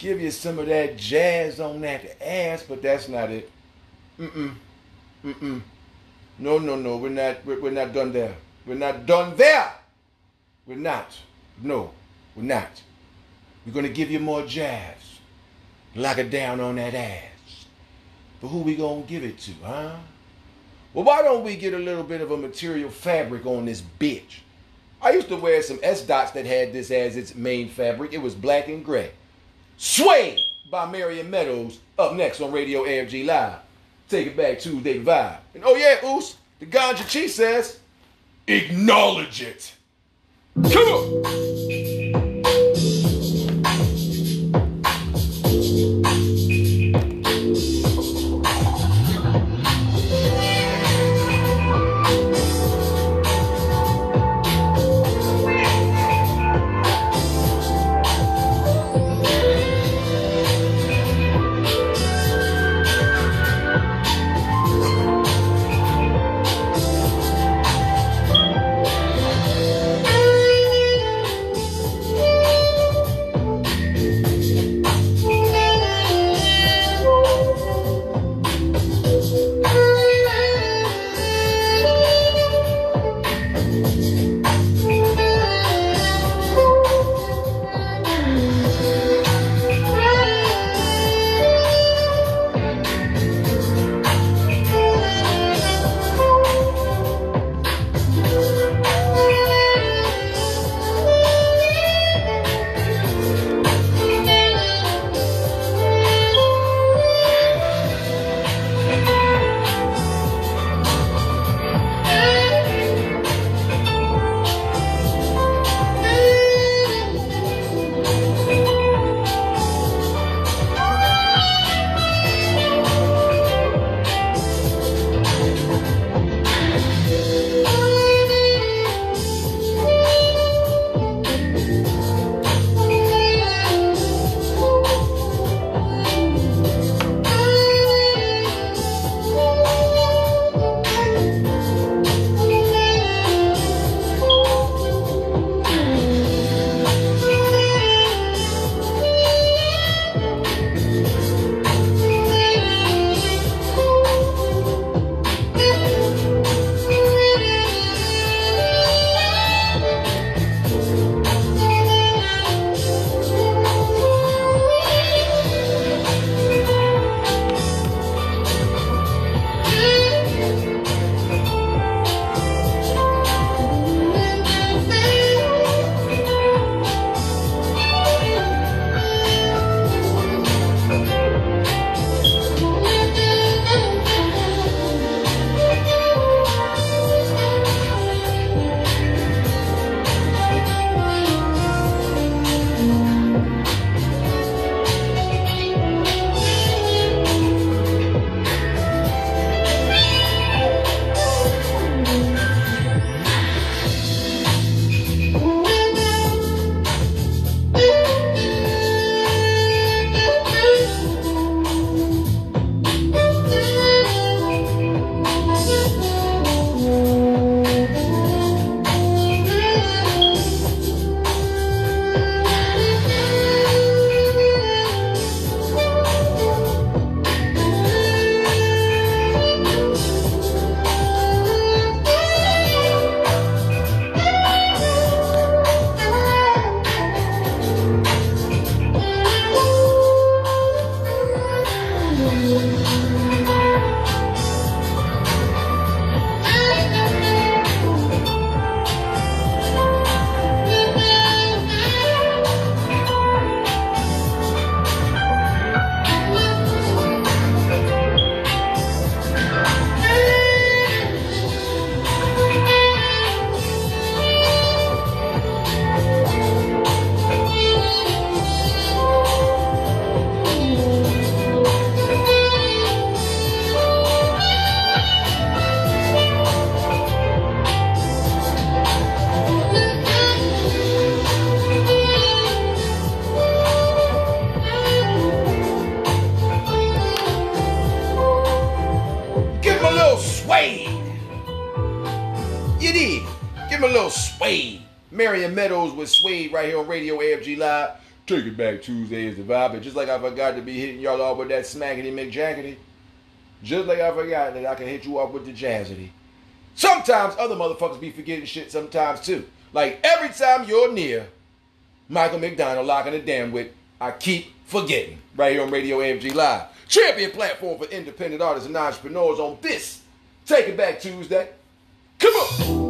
Give you some of that jazz on that ass, but that's not it. Mm-mm. Mm-mm. No, no, no. We're not we're, we're not done there. We're not done there. We're not. No, we're not. We're gonna give you more jazz. Lock it down on that ass. But who we gonna give it to, huh? Well, why don't we get a little bit of a material fabric on this bitch? I used to wear some S dots that had this as its main fabric. It was black and gray. Sway by Marion Meadows up next on Radio AFG Live. Take it back Tuesday vibe. And oh yeah, Oos, the Ganja Chief says, acknowledge it. Come on. right here on Radio AFG Live. Take it back Tuesday is the vibe. And just like I forgot to be hitting y'all off with that smackety McJackety, just like I forgot that I can hit you off with the jazzity. Sometimes other motherfuckers be forgetting shit sometimes too. Like every time you're near Michael McDonald locking the damn with, I keep forgetting. Right here on Radio AFG Live. Champion platform for independent artists and entrepreneurs on this Take It Back Tuesday. Come on!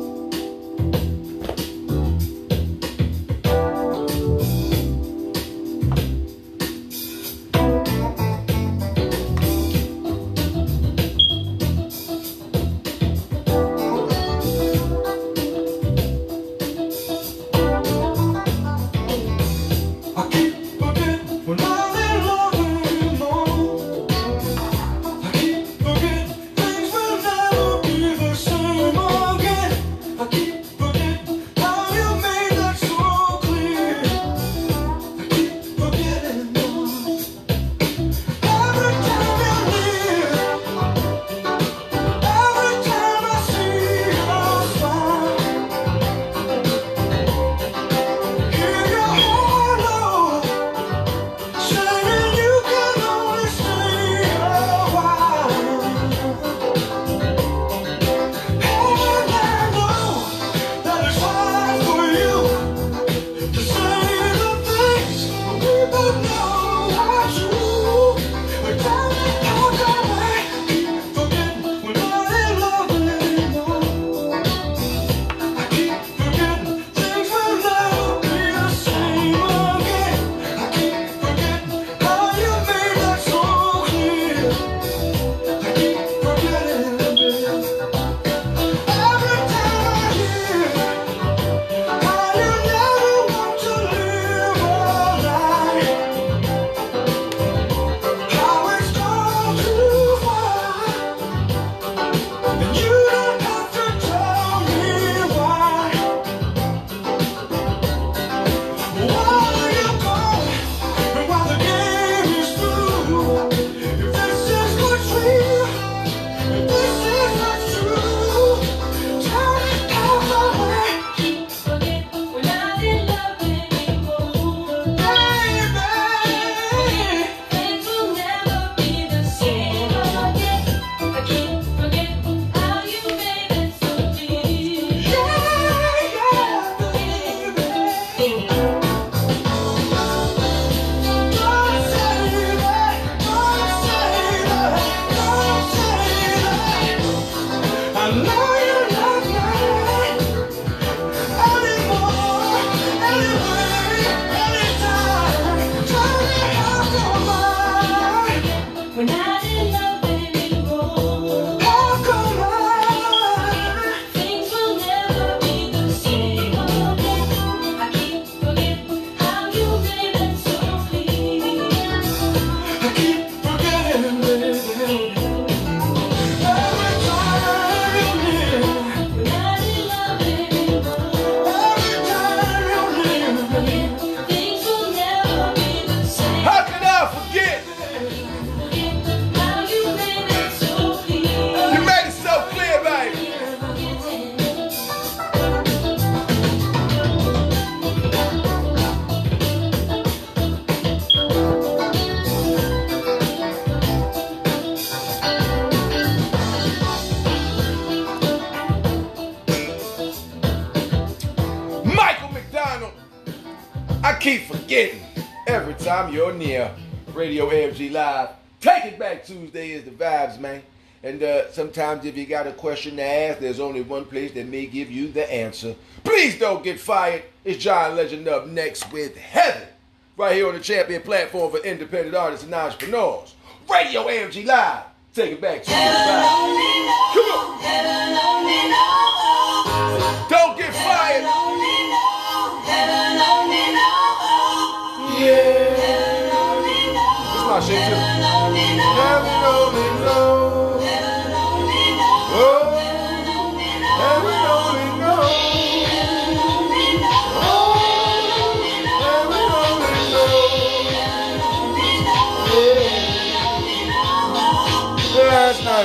you're near Radio AFG Live. Take it back Tuesday is the vibes, man. And uh, sometimes if you got a question to ask, there's only one place that may give you the answer. Please don't get fired. It's John Legend up next with Heaven. Right here on the champion platform for independent artists and entrepreneurs. Radio AFG Live. Take it back Tuesday.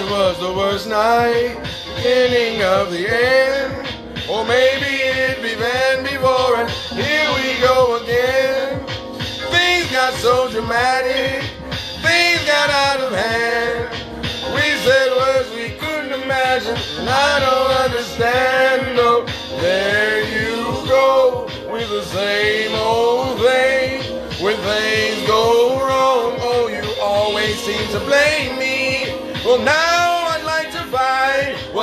It was the worst night, beginning of the end. Or maybe it'd be then before and here we go again. Things got so dramatic, things got out of hand. We said words we couldn't imagine, and I don't understand. No, there you go with the same old thing. When things go wrong, oh, you always seem to blame me. Well, now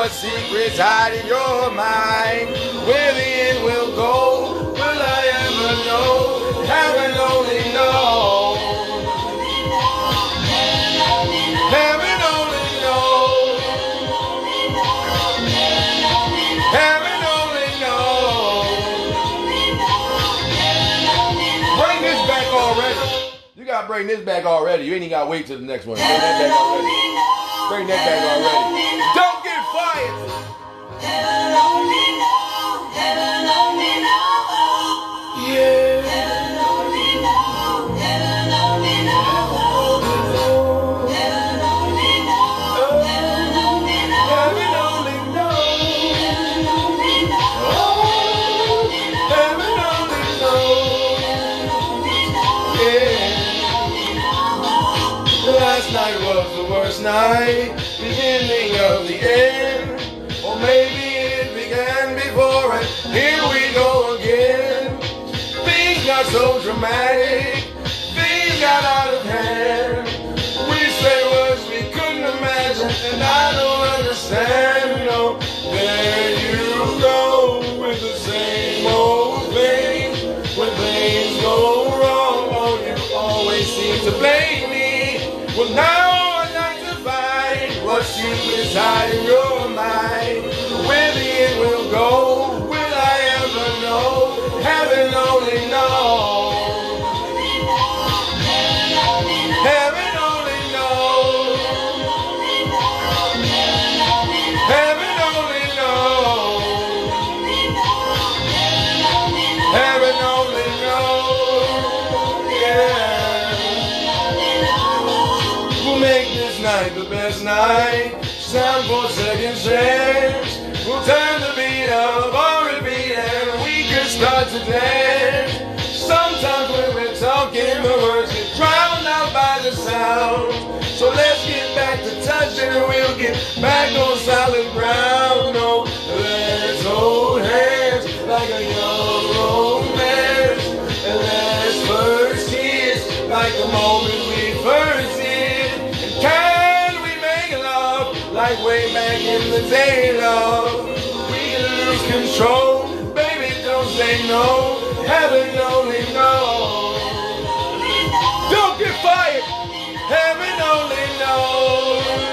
what secrets hide in your mind. Where the end will go, will I ever know? Heaven only knows. Heaven only knows. Heaven only knows. Bring this back already. You gotta bring this back already. You ain't even gotta wait till the next one. Bring that back already. Bring that back already. Night, beginning of the end. Or maybe it began before and here we go again. Things got so dramatic, things got out of hand. Hide in your mind. Where the end will go, will I ever know? Heaven only knows. Heaven only knows. Heaven only knows. Heaven only knows. Yeah. We'll make this night the best night. Time for second chance. We'll turn the beat up or repeat and we can start to dance. Sometimes when we're talking, the words get drowned out by the sound. So let's get back to touching and we'll get back on solid ground. No, let's hold hands back in the day, love? We lose control, baby, don't say no. Heaven only knows. Don't get fired. Heaven only knows.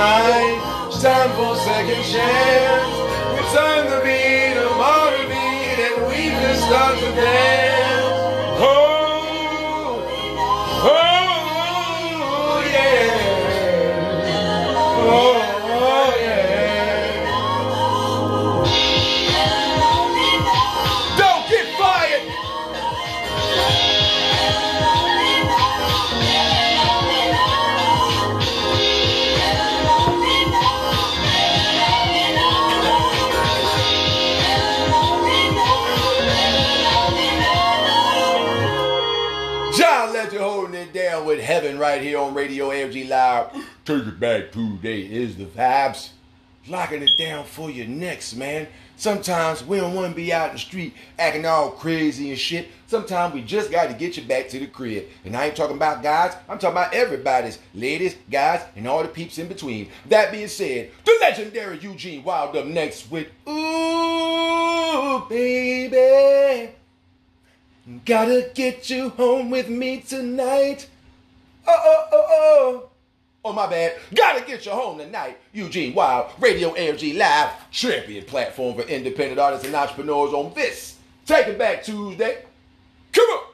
Night the best night. It's time for second chance. We turn the beat of our beat and we can start to dance. 7 right here on Radio AFG Live. Take it back today is the vibes. Locking it down for your next, man. Sometimes we don't want to be out in the street acting all crazy and shit. Sometimes we just got to get you back to the crib. And I ain't talking about guys, I'm talking about everybody's ladies, guys, and all the peeps in between. That being said, the legendary Eugene Wilde up next with Ooh, baby. Gotta get you home with me tonight oh, oh, oh. Oh, my bad. Gotta get you home tonight. Eugene Wilde, Radio AFG Live, champion platform for independent artists and entrepreneurs on this. Take it back Tuesday. Come on.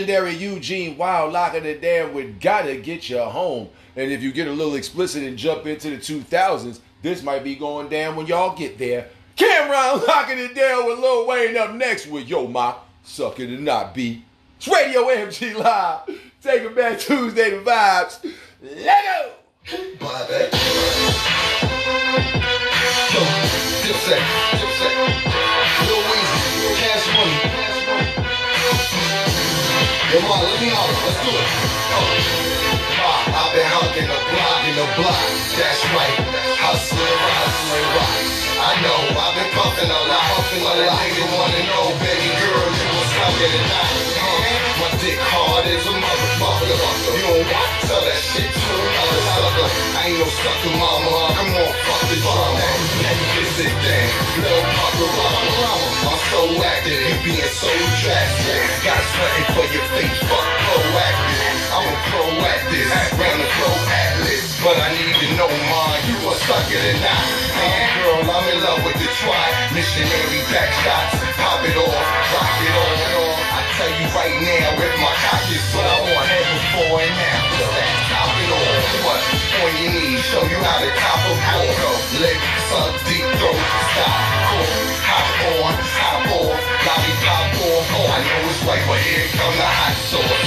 Legendary Eugene Wilde locking it down with Gotta Get You Home. And if you get a little explicit and jump into the 2000s, this might be going down when y'all get there. Cam'ron locking it down with Lil Wayne up next with Yo Ma, Suck It or Not Be. It's Radio MG Live. Take Taking back Tuesday the vibes. Let go! That. Yo, Cash Money. Yo, Ma, let me out. Let's do it. Ma, I've been hugging the block in the block. That's right. Hustling, hustling, rock. I know, I've been puffing a lot, puffing a lot. Nigga wanna know, baby girl, you was it out. My dick hard as a motherfucker. You don't want to tell that shit to another sucker. I ain't no sucker, mama. Come on, fuck the drama. Can sit down, little pucker, I'm so active, you being so drastic. Got something for your face, fuck proactive. I'm a proactive, round the pro atlas. But I need to know, mine, you a sucker or not. Man, girl, I'm in love with the try. Missionary back shots, pop it off, rock it on tell you right now, if my cock is what I want head before and. Just that, top it off. What? On your knees, show you how to cop a ball. Lick, suck, deep throat, stop, cool. Hop on, hop off, lollipop on. Oh, I know it's right, but here come the hot sauce.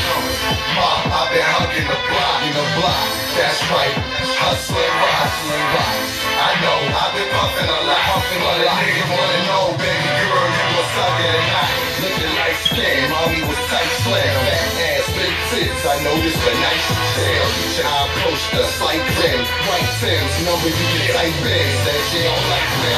Ma, I've been hugging the block, in the block. That's right, hustling, hustling, rock. I know, I've been puffing a lot, puffing a lot. Nigga wanna know, baby girl, or not. Looking like skin, mommy was tight slam. Fat ass, big I noticed the nice. I approached the slight grin, white Tim's number you can type in. Said she don't like me.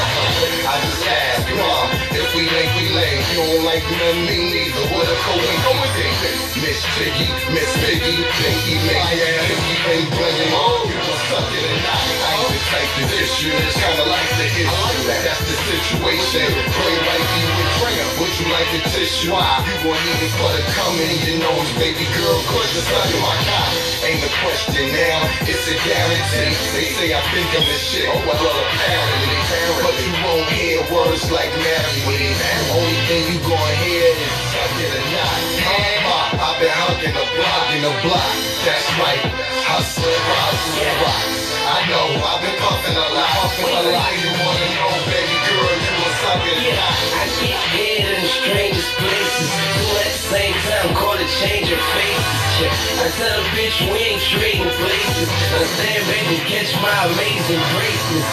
I just asked, mom, if we link, we link. You don't like none, me neither. What a coincidence. Miss Piggy, Miss Piggy, Pinky, Mickey, Pinky, and Blingy. Oh, you was sucking or not. I ain't the type to issue. It's kinda like the issue. That's the situation. Pray like you with prayer. Would you like a tissue? Why? You gon' need it for the coming in your nose, baby girl. Cause you're sucking my. Ain't a question now. It's a guarantee. They say I think I'm the shit. Oh, well, apparently. But you won't hear words like marry me. Only thing you gon' hear is suck it or not. I've been hugging the block in the block. That's right. Hustling, hustling, rock. I know, I've been puffing a lot, puffing a lot. You wanna know, baby girl, you a not. I get head in the strangest places. So at the same time, call it change of faces. Yeah. I tell a bitch we ain't trading places. I stand back and catch my amazing braces.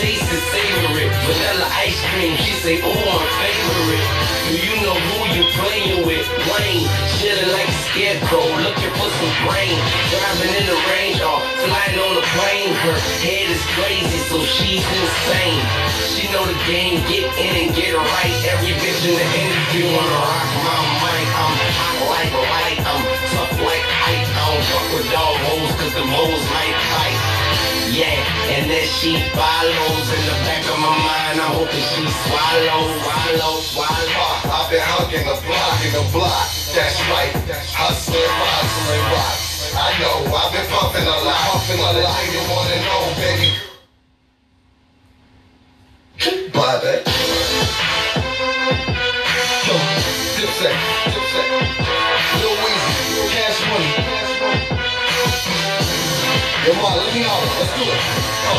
Taste and savor it. Vanilla ice cream, she say, oh, I'm favorite. Do you know who you playing with? Wayne, chilling like a scarecrow, looking for some brain. Driving in the range or flying on a plane. Her head is crazy, so she's insane. She know the game, get in and get it right. Every bitch in the industry wanna rock my mic. I'm hot like light, I'm tough like Ike. I don't fuck with dog hoes, cause the hoes like Ike. Yeah, and that she follows in the back of my mind. I'm hoping she swallow, swallow, swallow. I've been hugging the block in the block. That's right. Hustling, hustling, rock. I know, I've been puffing a lot, puffing a lot. You wanna know, baby? That. Yo, eh? Dipset, Dipset. Lil Cash Money. Yo, let me out. Let's do it. Yo.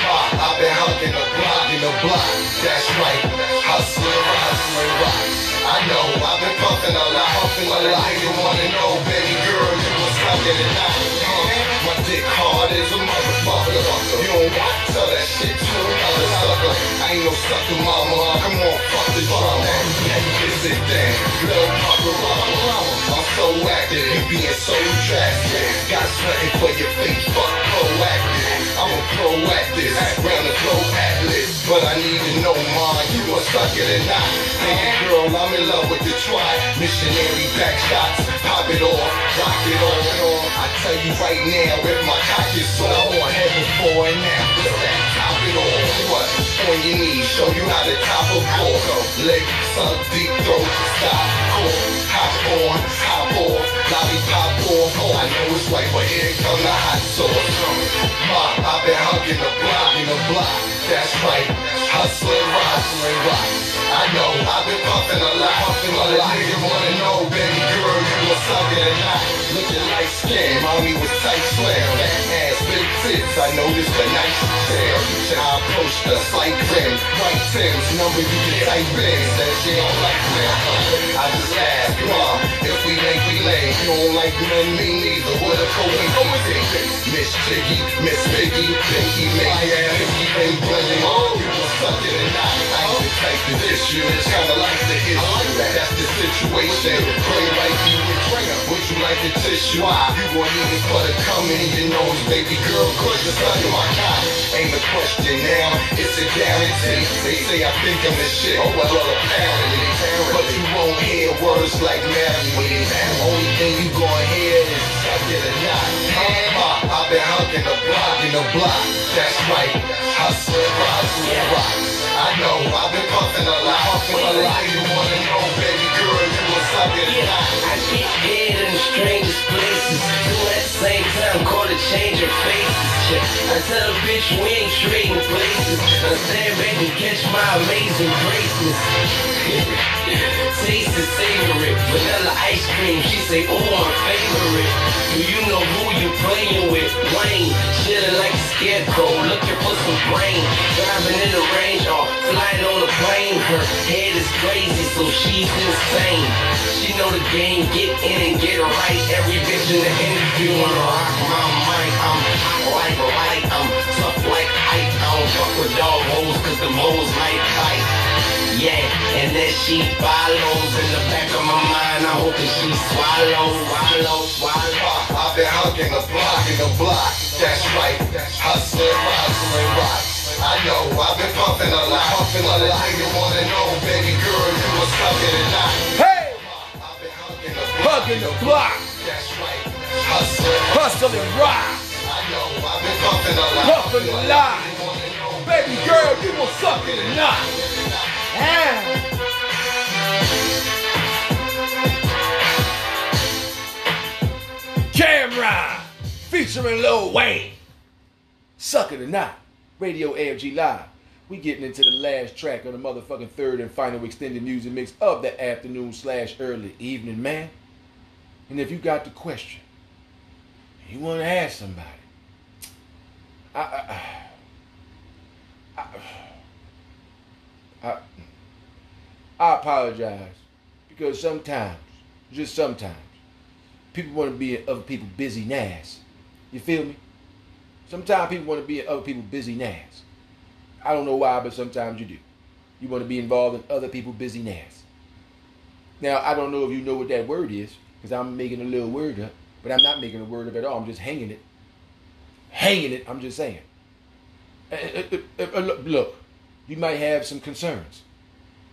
Ma, I've been hugging the block in the block. That's right. Hustling, hustling, rock. I know, I've been puffing a lot, puffing a lot. You wanna know, baby girl, you was it out. Huh? My dick hard as a motherfucker. You don't want to tell that shit to another sucker. I ain't no sucker, mama. Come on, fuck the drama. Can sit down, little pucker, I'm so active, you being so drastic. Got something for your face, fuck proactive. I'm a proactive, round the globe atlas. But I need to know, mine, you a sucker or not. Man, girl, I'm in love with the try. Missionary back shots, pop it off, rock it on and on. I tell you right now, if my cock is what I want, head before and. Just that, top it off, what? On your knees, show you how to top a ball. Leg, suck, deep throat, stop, cool. Hop on, hop off, lollipop on. Oh, I know it's right, but here come the hot sauce. Ma, I've been hugging the block in the block. That's right, hustling, hustling, rock. I know, I've been puffing a lot, puffing a lot. Nigga wanna know, baby girl, sucking or not. Looking like skin, mommy was tight slam. Fat ass, big tits, I noticed a nice tail. I approached her, slight grin, white Tim's number you can type in. Said she don't like me. I just asked, mom, if we make we lay. You don't like men, me neither. What a coincidence. Miss Jiggy, Miss Piggy, Pinky, Mickey, Pinky, and Blending. Oh, you was sucking and. I the type dish you. It's kinda like the issue. That's the situation. Pray like you would trainer. Would you like the tissue? Why? You want to put a cum in your nose, baby girl? Cause you're sucking my cock. Ain't a question now, it's a guarantee. They say I think I'm the shit. Oh, well, apparently. But you won't hear words like marry me. Only thing you gonna hear is suck it or not. I've been hugging the block in the block. That's right. Hustle, hustle, rocks. I know, I've been puffing a lot, puffing a lot. You wanna know, baby not. I get head in the strangest places. Still at the same time, call it changing faces. Shit. I tell a bitch we ain't trading places. I stand back and catch my amazing graces. Taste and savor it. Vanilla ice cream, she say, oh, my favorite. Do you know who you playing with? Wayne, chillin' like a scarecrow, looking for some brain. Driving in the range or flying on a plane. Her head is crazy, so she's insane. She know the game, get in and get it right. Every bitch in the industry wanna rock my mic. I'm hot like light, I'm tough like Ike. I don't fuck with dog hoes, cause the hoes might bite. Yeah, and then she follows in the back of my mind. I hope that she swallows, swallows, swallows. I've been hugging the block in the block. That's right. Hustling, hustling, rocks. I know, I've been pumping a lot, pumping a lot. You wanna know, baby girl, you was sucking it not. Hey! Hugging the block. That's right. Hustling, Hustling rock. I know, I've been pumping a lot, Puffing a lot. Baby girl, you will suck it or not. Yeah. Cam'ron featuring Lil Wayne. Suck it or not. Radio AFG Live. We getting into the last track of the motherfucking third and final extended music mix of the afternoon slash early evening, man. And if you got the question, you want to ask somebody, I, I, I, I, I apologize because sometimes, just sometimes, people want to be in other people's busy nass. You feel me? Sometimes people want to be in other people's busy nass. I don't know why, but sometimes you do. You want to be involved in other people's busy nass. Now, I don't know if you know what that word is, because I'm making a little word up, but I'm not making a word up at all. I'm just hanging it. Hanging it, I'm just saying. Uh, uh, uh, look, you might have some concerns.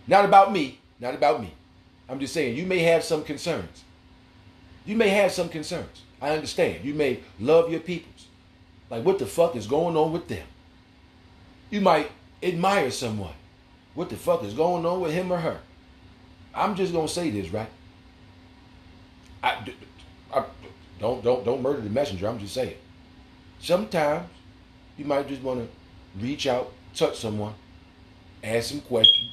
Not about me, not about me. I'm just saying, you may have some concerns. You may have some concerns. I understand. You may love your peoples. Like, what the fuck is going on with them? You might admire someone. What the fuck is going on with him or her? I'm just gonna say this, right? I, I- don't don't don't murder the messenger. I'm just saying. Sometimes you might just want to reach out, touch someone, ask some questions,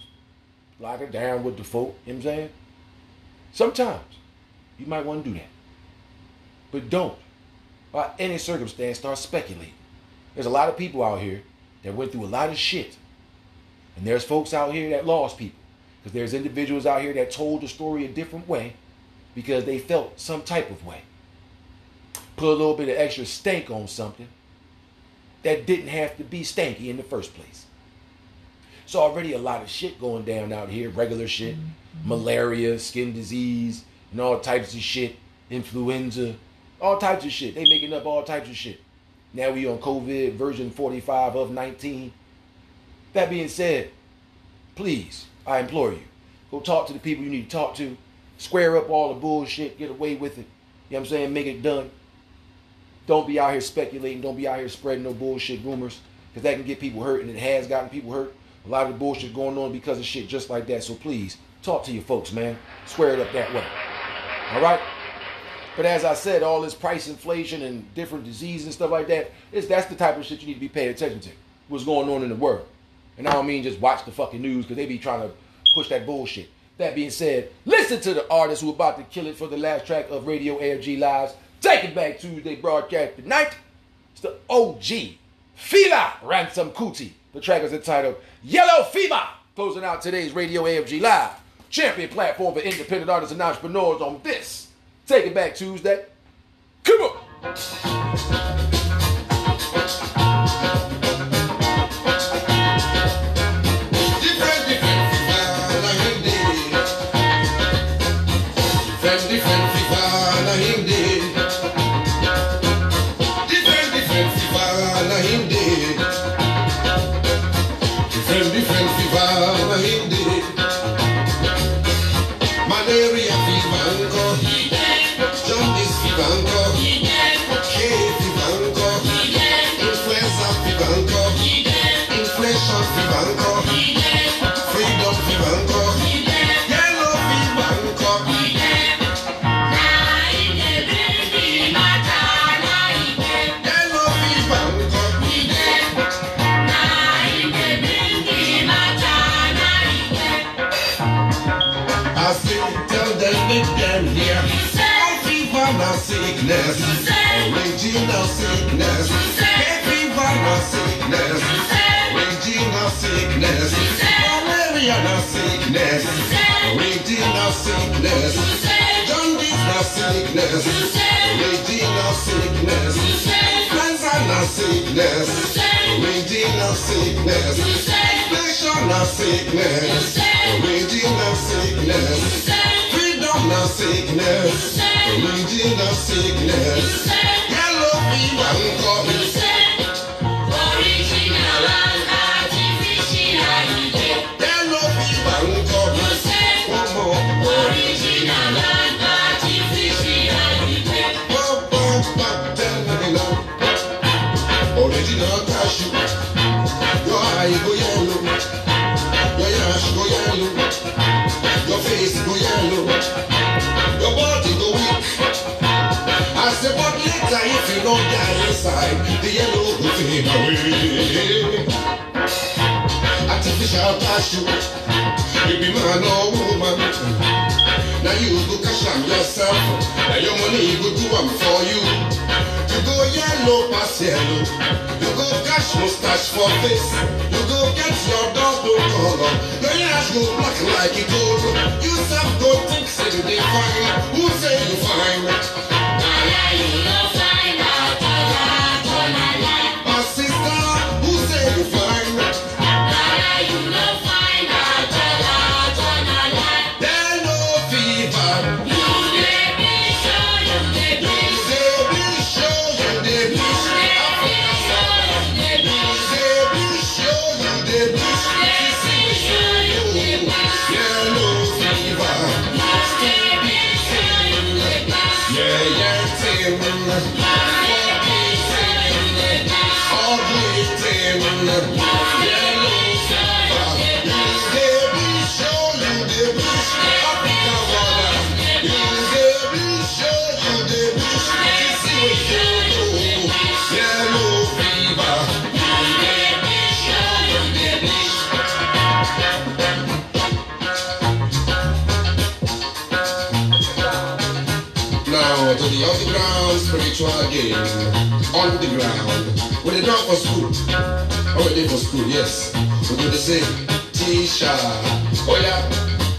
lock it down with the folk. You know what I'm saying? Sometimes you might want to do that, but don't, by any circumstance, start speculating. There's a lot of people out here that went through a lot of shit, and there's folks out here that lost people, because there's individuals out here that told the story a different way because they felt some type of way. Put a little bit of extra stank on something that didn't have to be stanky in the first place. It's already a lot of shit going down out here, regular shit, mm-hmm. malaria, skin disease, and all types of shit, influenza, all types of shit. They making up all types of shit. Now we on COVID version 45 of 19. That being said, please, I implore you, go talk to the people you need to talk to, square up all the bullshit, get away with it. You know what I'm saying? Make it done. Don't be out here speculating. Don't be out here spreading no bullshit rumors because that can get people hurt and it has gotten people hurt. A lot of the bullshit going on because of shit just like that. So please talk to your folks, man. Square it up that way. All right? But as I said, all this price inflation and different diseases and stuff like that, it's, that's the type of shit you need to be paying attention to. What's going on in the world. And I don't mean just watch the fucking news because they be trying to push that bullshit. That being said, listen to the artists who about to kill it for the last track of Radio AFG Lives. Take it back Tuesday broadcast tonight. It's the OG Fela Ransome Kuti. The track is entitled Yellow Fever. Closing out today's Radio AFG Live. Champion platform for independent artists and entrepreneurs on this. Take it back Tuesday. Come on. Sickness. Jaundice na sickness, original sickness. Cancer sickness, original sickness. Inflation na sickness, original sickness. Freedom sickness, original sickness. Yellow fever ńkọ́. Yellow I say, but later if you don't die inside, the yellow go fade away. Artificial cashew. You be man or woman. Now you go cash am yourself. Now your money go do am for you. You go yellow pass yellow. You go cash mustache for face. You go get your double color. Your yash go black like gold. You self go think say you dey fine. Who say you fine? My for school. Oh, they for school, yes. So do they say, Tisha. Oh yeah.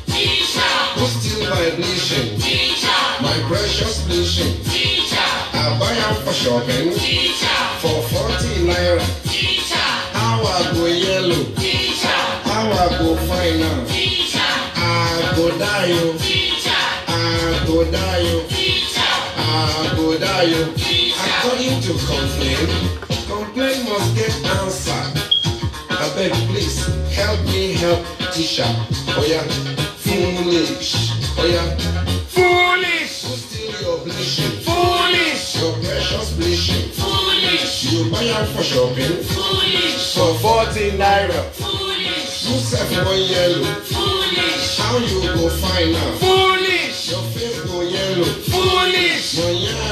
Tisha. Who steal my bleaching? Tisha. My precious bleaching. Tisha. I buy am for shopping. Tisha. For 40 naira. Tisha. How I go yellow. Tisha. How I go fine now. Tisha. I go die yo. Tisha. I go die yo. Tisha. I go die oh. yo. According to complaint answered. I beg please help me help Tisha. Oh yeah, foolish. Oh yeah, foolish. Who steal your bleaching? Foolish. Your precious bleaching. Foolish. You buy am for shopping. Foolish. For 40 naira. Foolish. You sell one yellow. Foolish. How you go find out?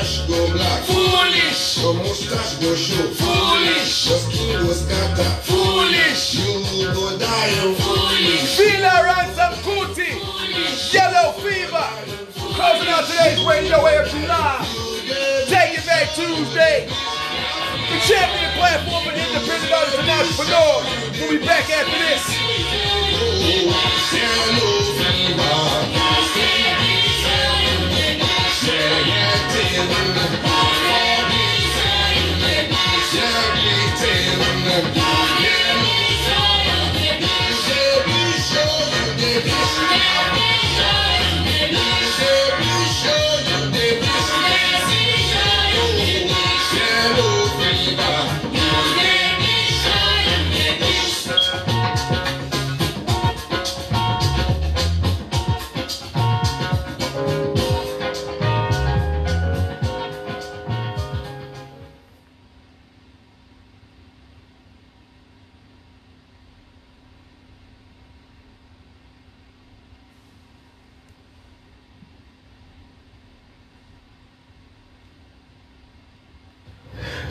mustache go black. Foolish. Your mustache go show. Foolish. Your skin go scatter. Foolish. You go die. Foolish. Fela Ransome Kuti. Foolish. Yellow fever. Closing out today's radio air tonight. Take it back Tuesday. The champion platform for independent artists and entrepreneurs. We'll be back after this.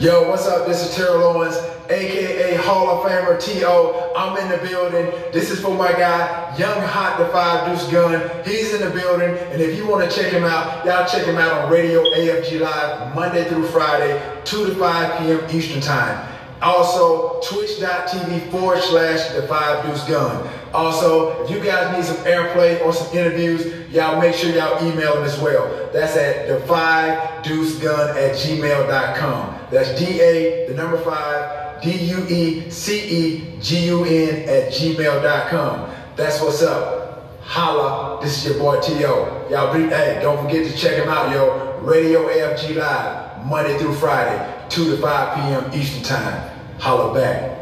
Yo, what's up? This is Terrell Owens, aka Hall of Famer T.O. I'm in the building. This is for my guy, Young Hot the Five Deuce Gun. He's in the building, and if you want to check him out, y'all check him out on Radio AFG Live Monday through Friday, 2 to 5 p.m. Eastern Time. Also, twitch.tv forward slash the five deuce gun. Also, if you guys need some airplay or some interviews, y'all make sure y'all email them as well. That's at the five deuce gun at gmail.com. That's D A, the number five, D U E C E G U N at gmail.com. That's what's up. Holla, this is your boy T.O. Y'all be, hey, don't forget to check him out, yo. Radio AFG Live, Monday through Friday, 2 to 5 p.m. Eastern Time. Holla back.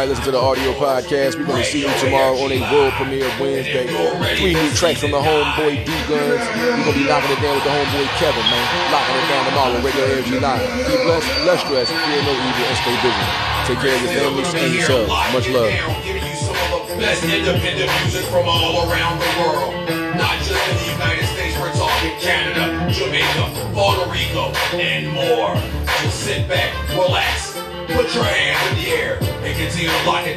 Everybody. Listen to the audio podcast. We're going to see you tomorrow on a world premiere Wednesday. Three new tracks from the homeboy D Guns. We're going to be locking it down with the homeboy Kevin, man. Locking it down tomorrow Radio Energy Live. Be blessed, less stress, fear no evil, and stay busy. Take care of your families and yourselves. Much love. Best independent music from all around the world. Not just in the United States, we're talking Canada, Jamaica, Puerto Rico, and more. So sit back, relax, put your hands in the air, and continue to lock it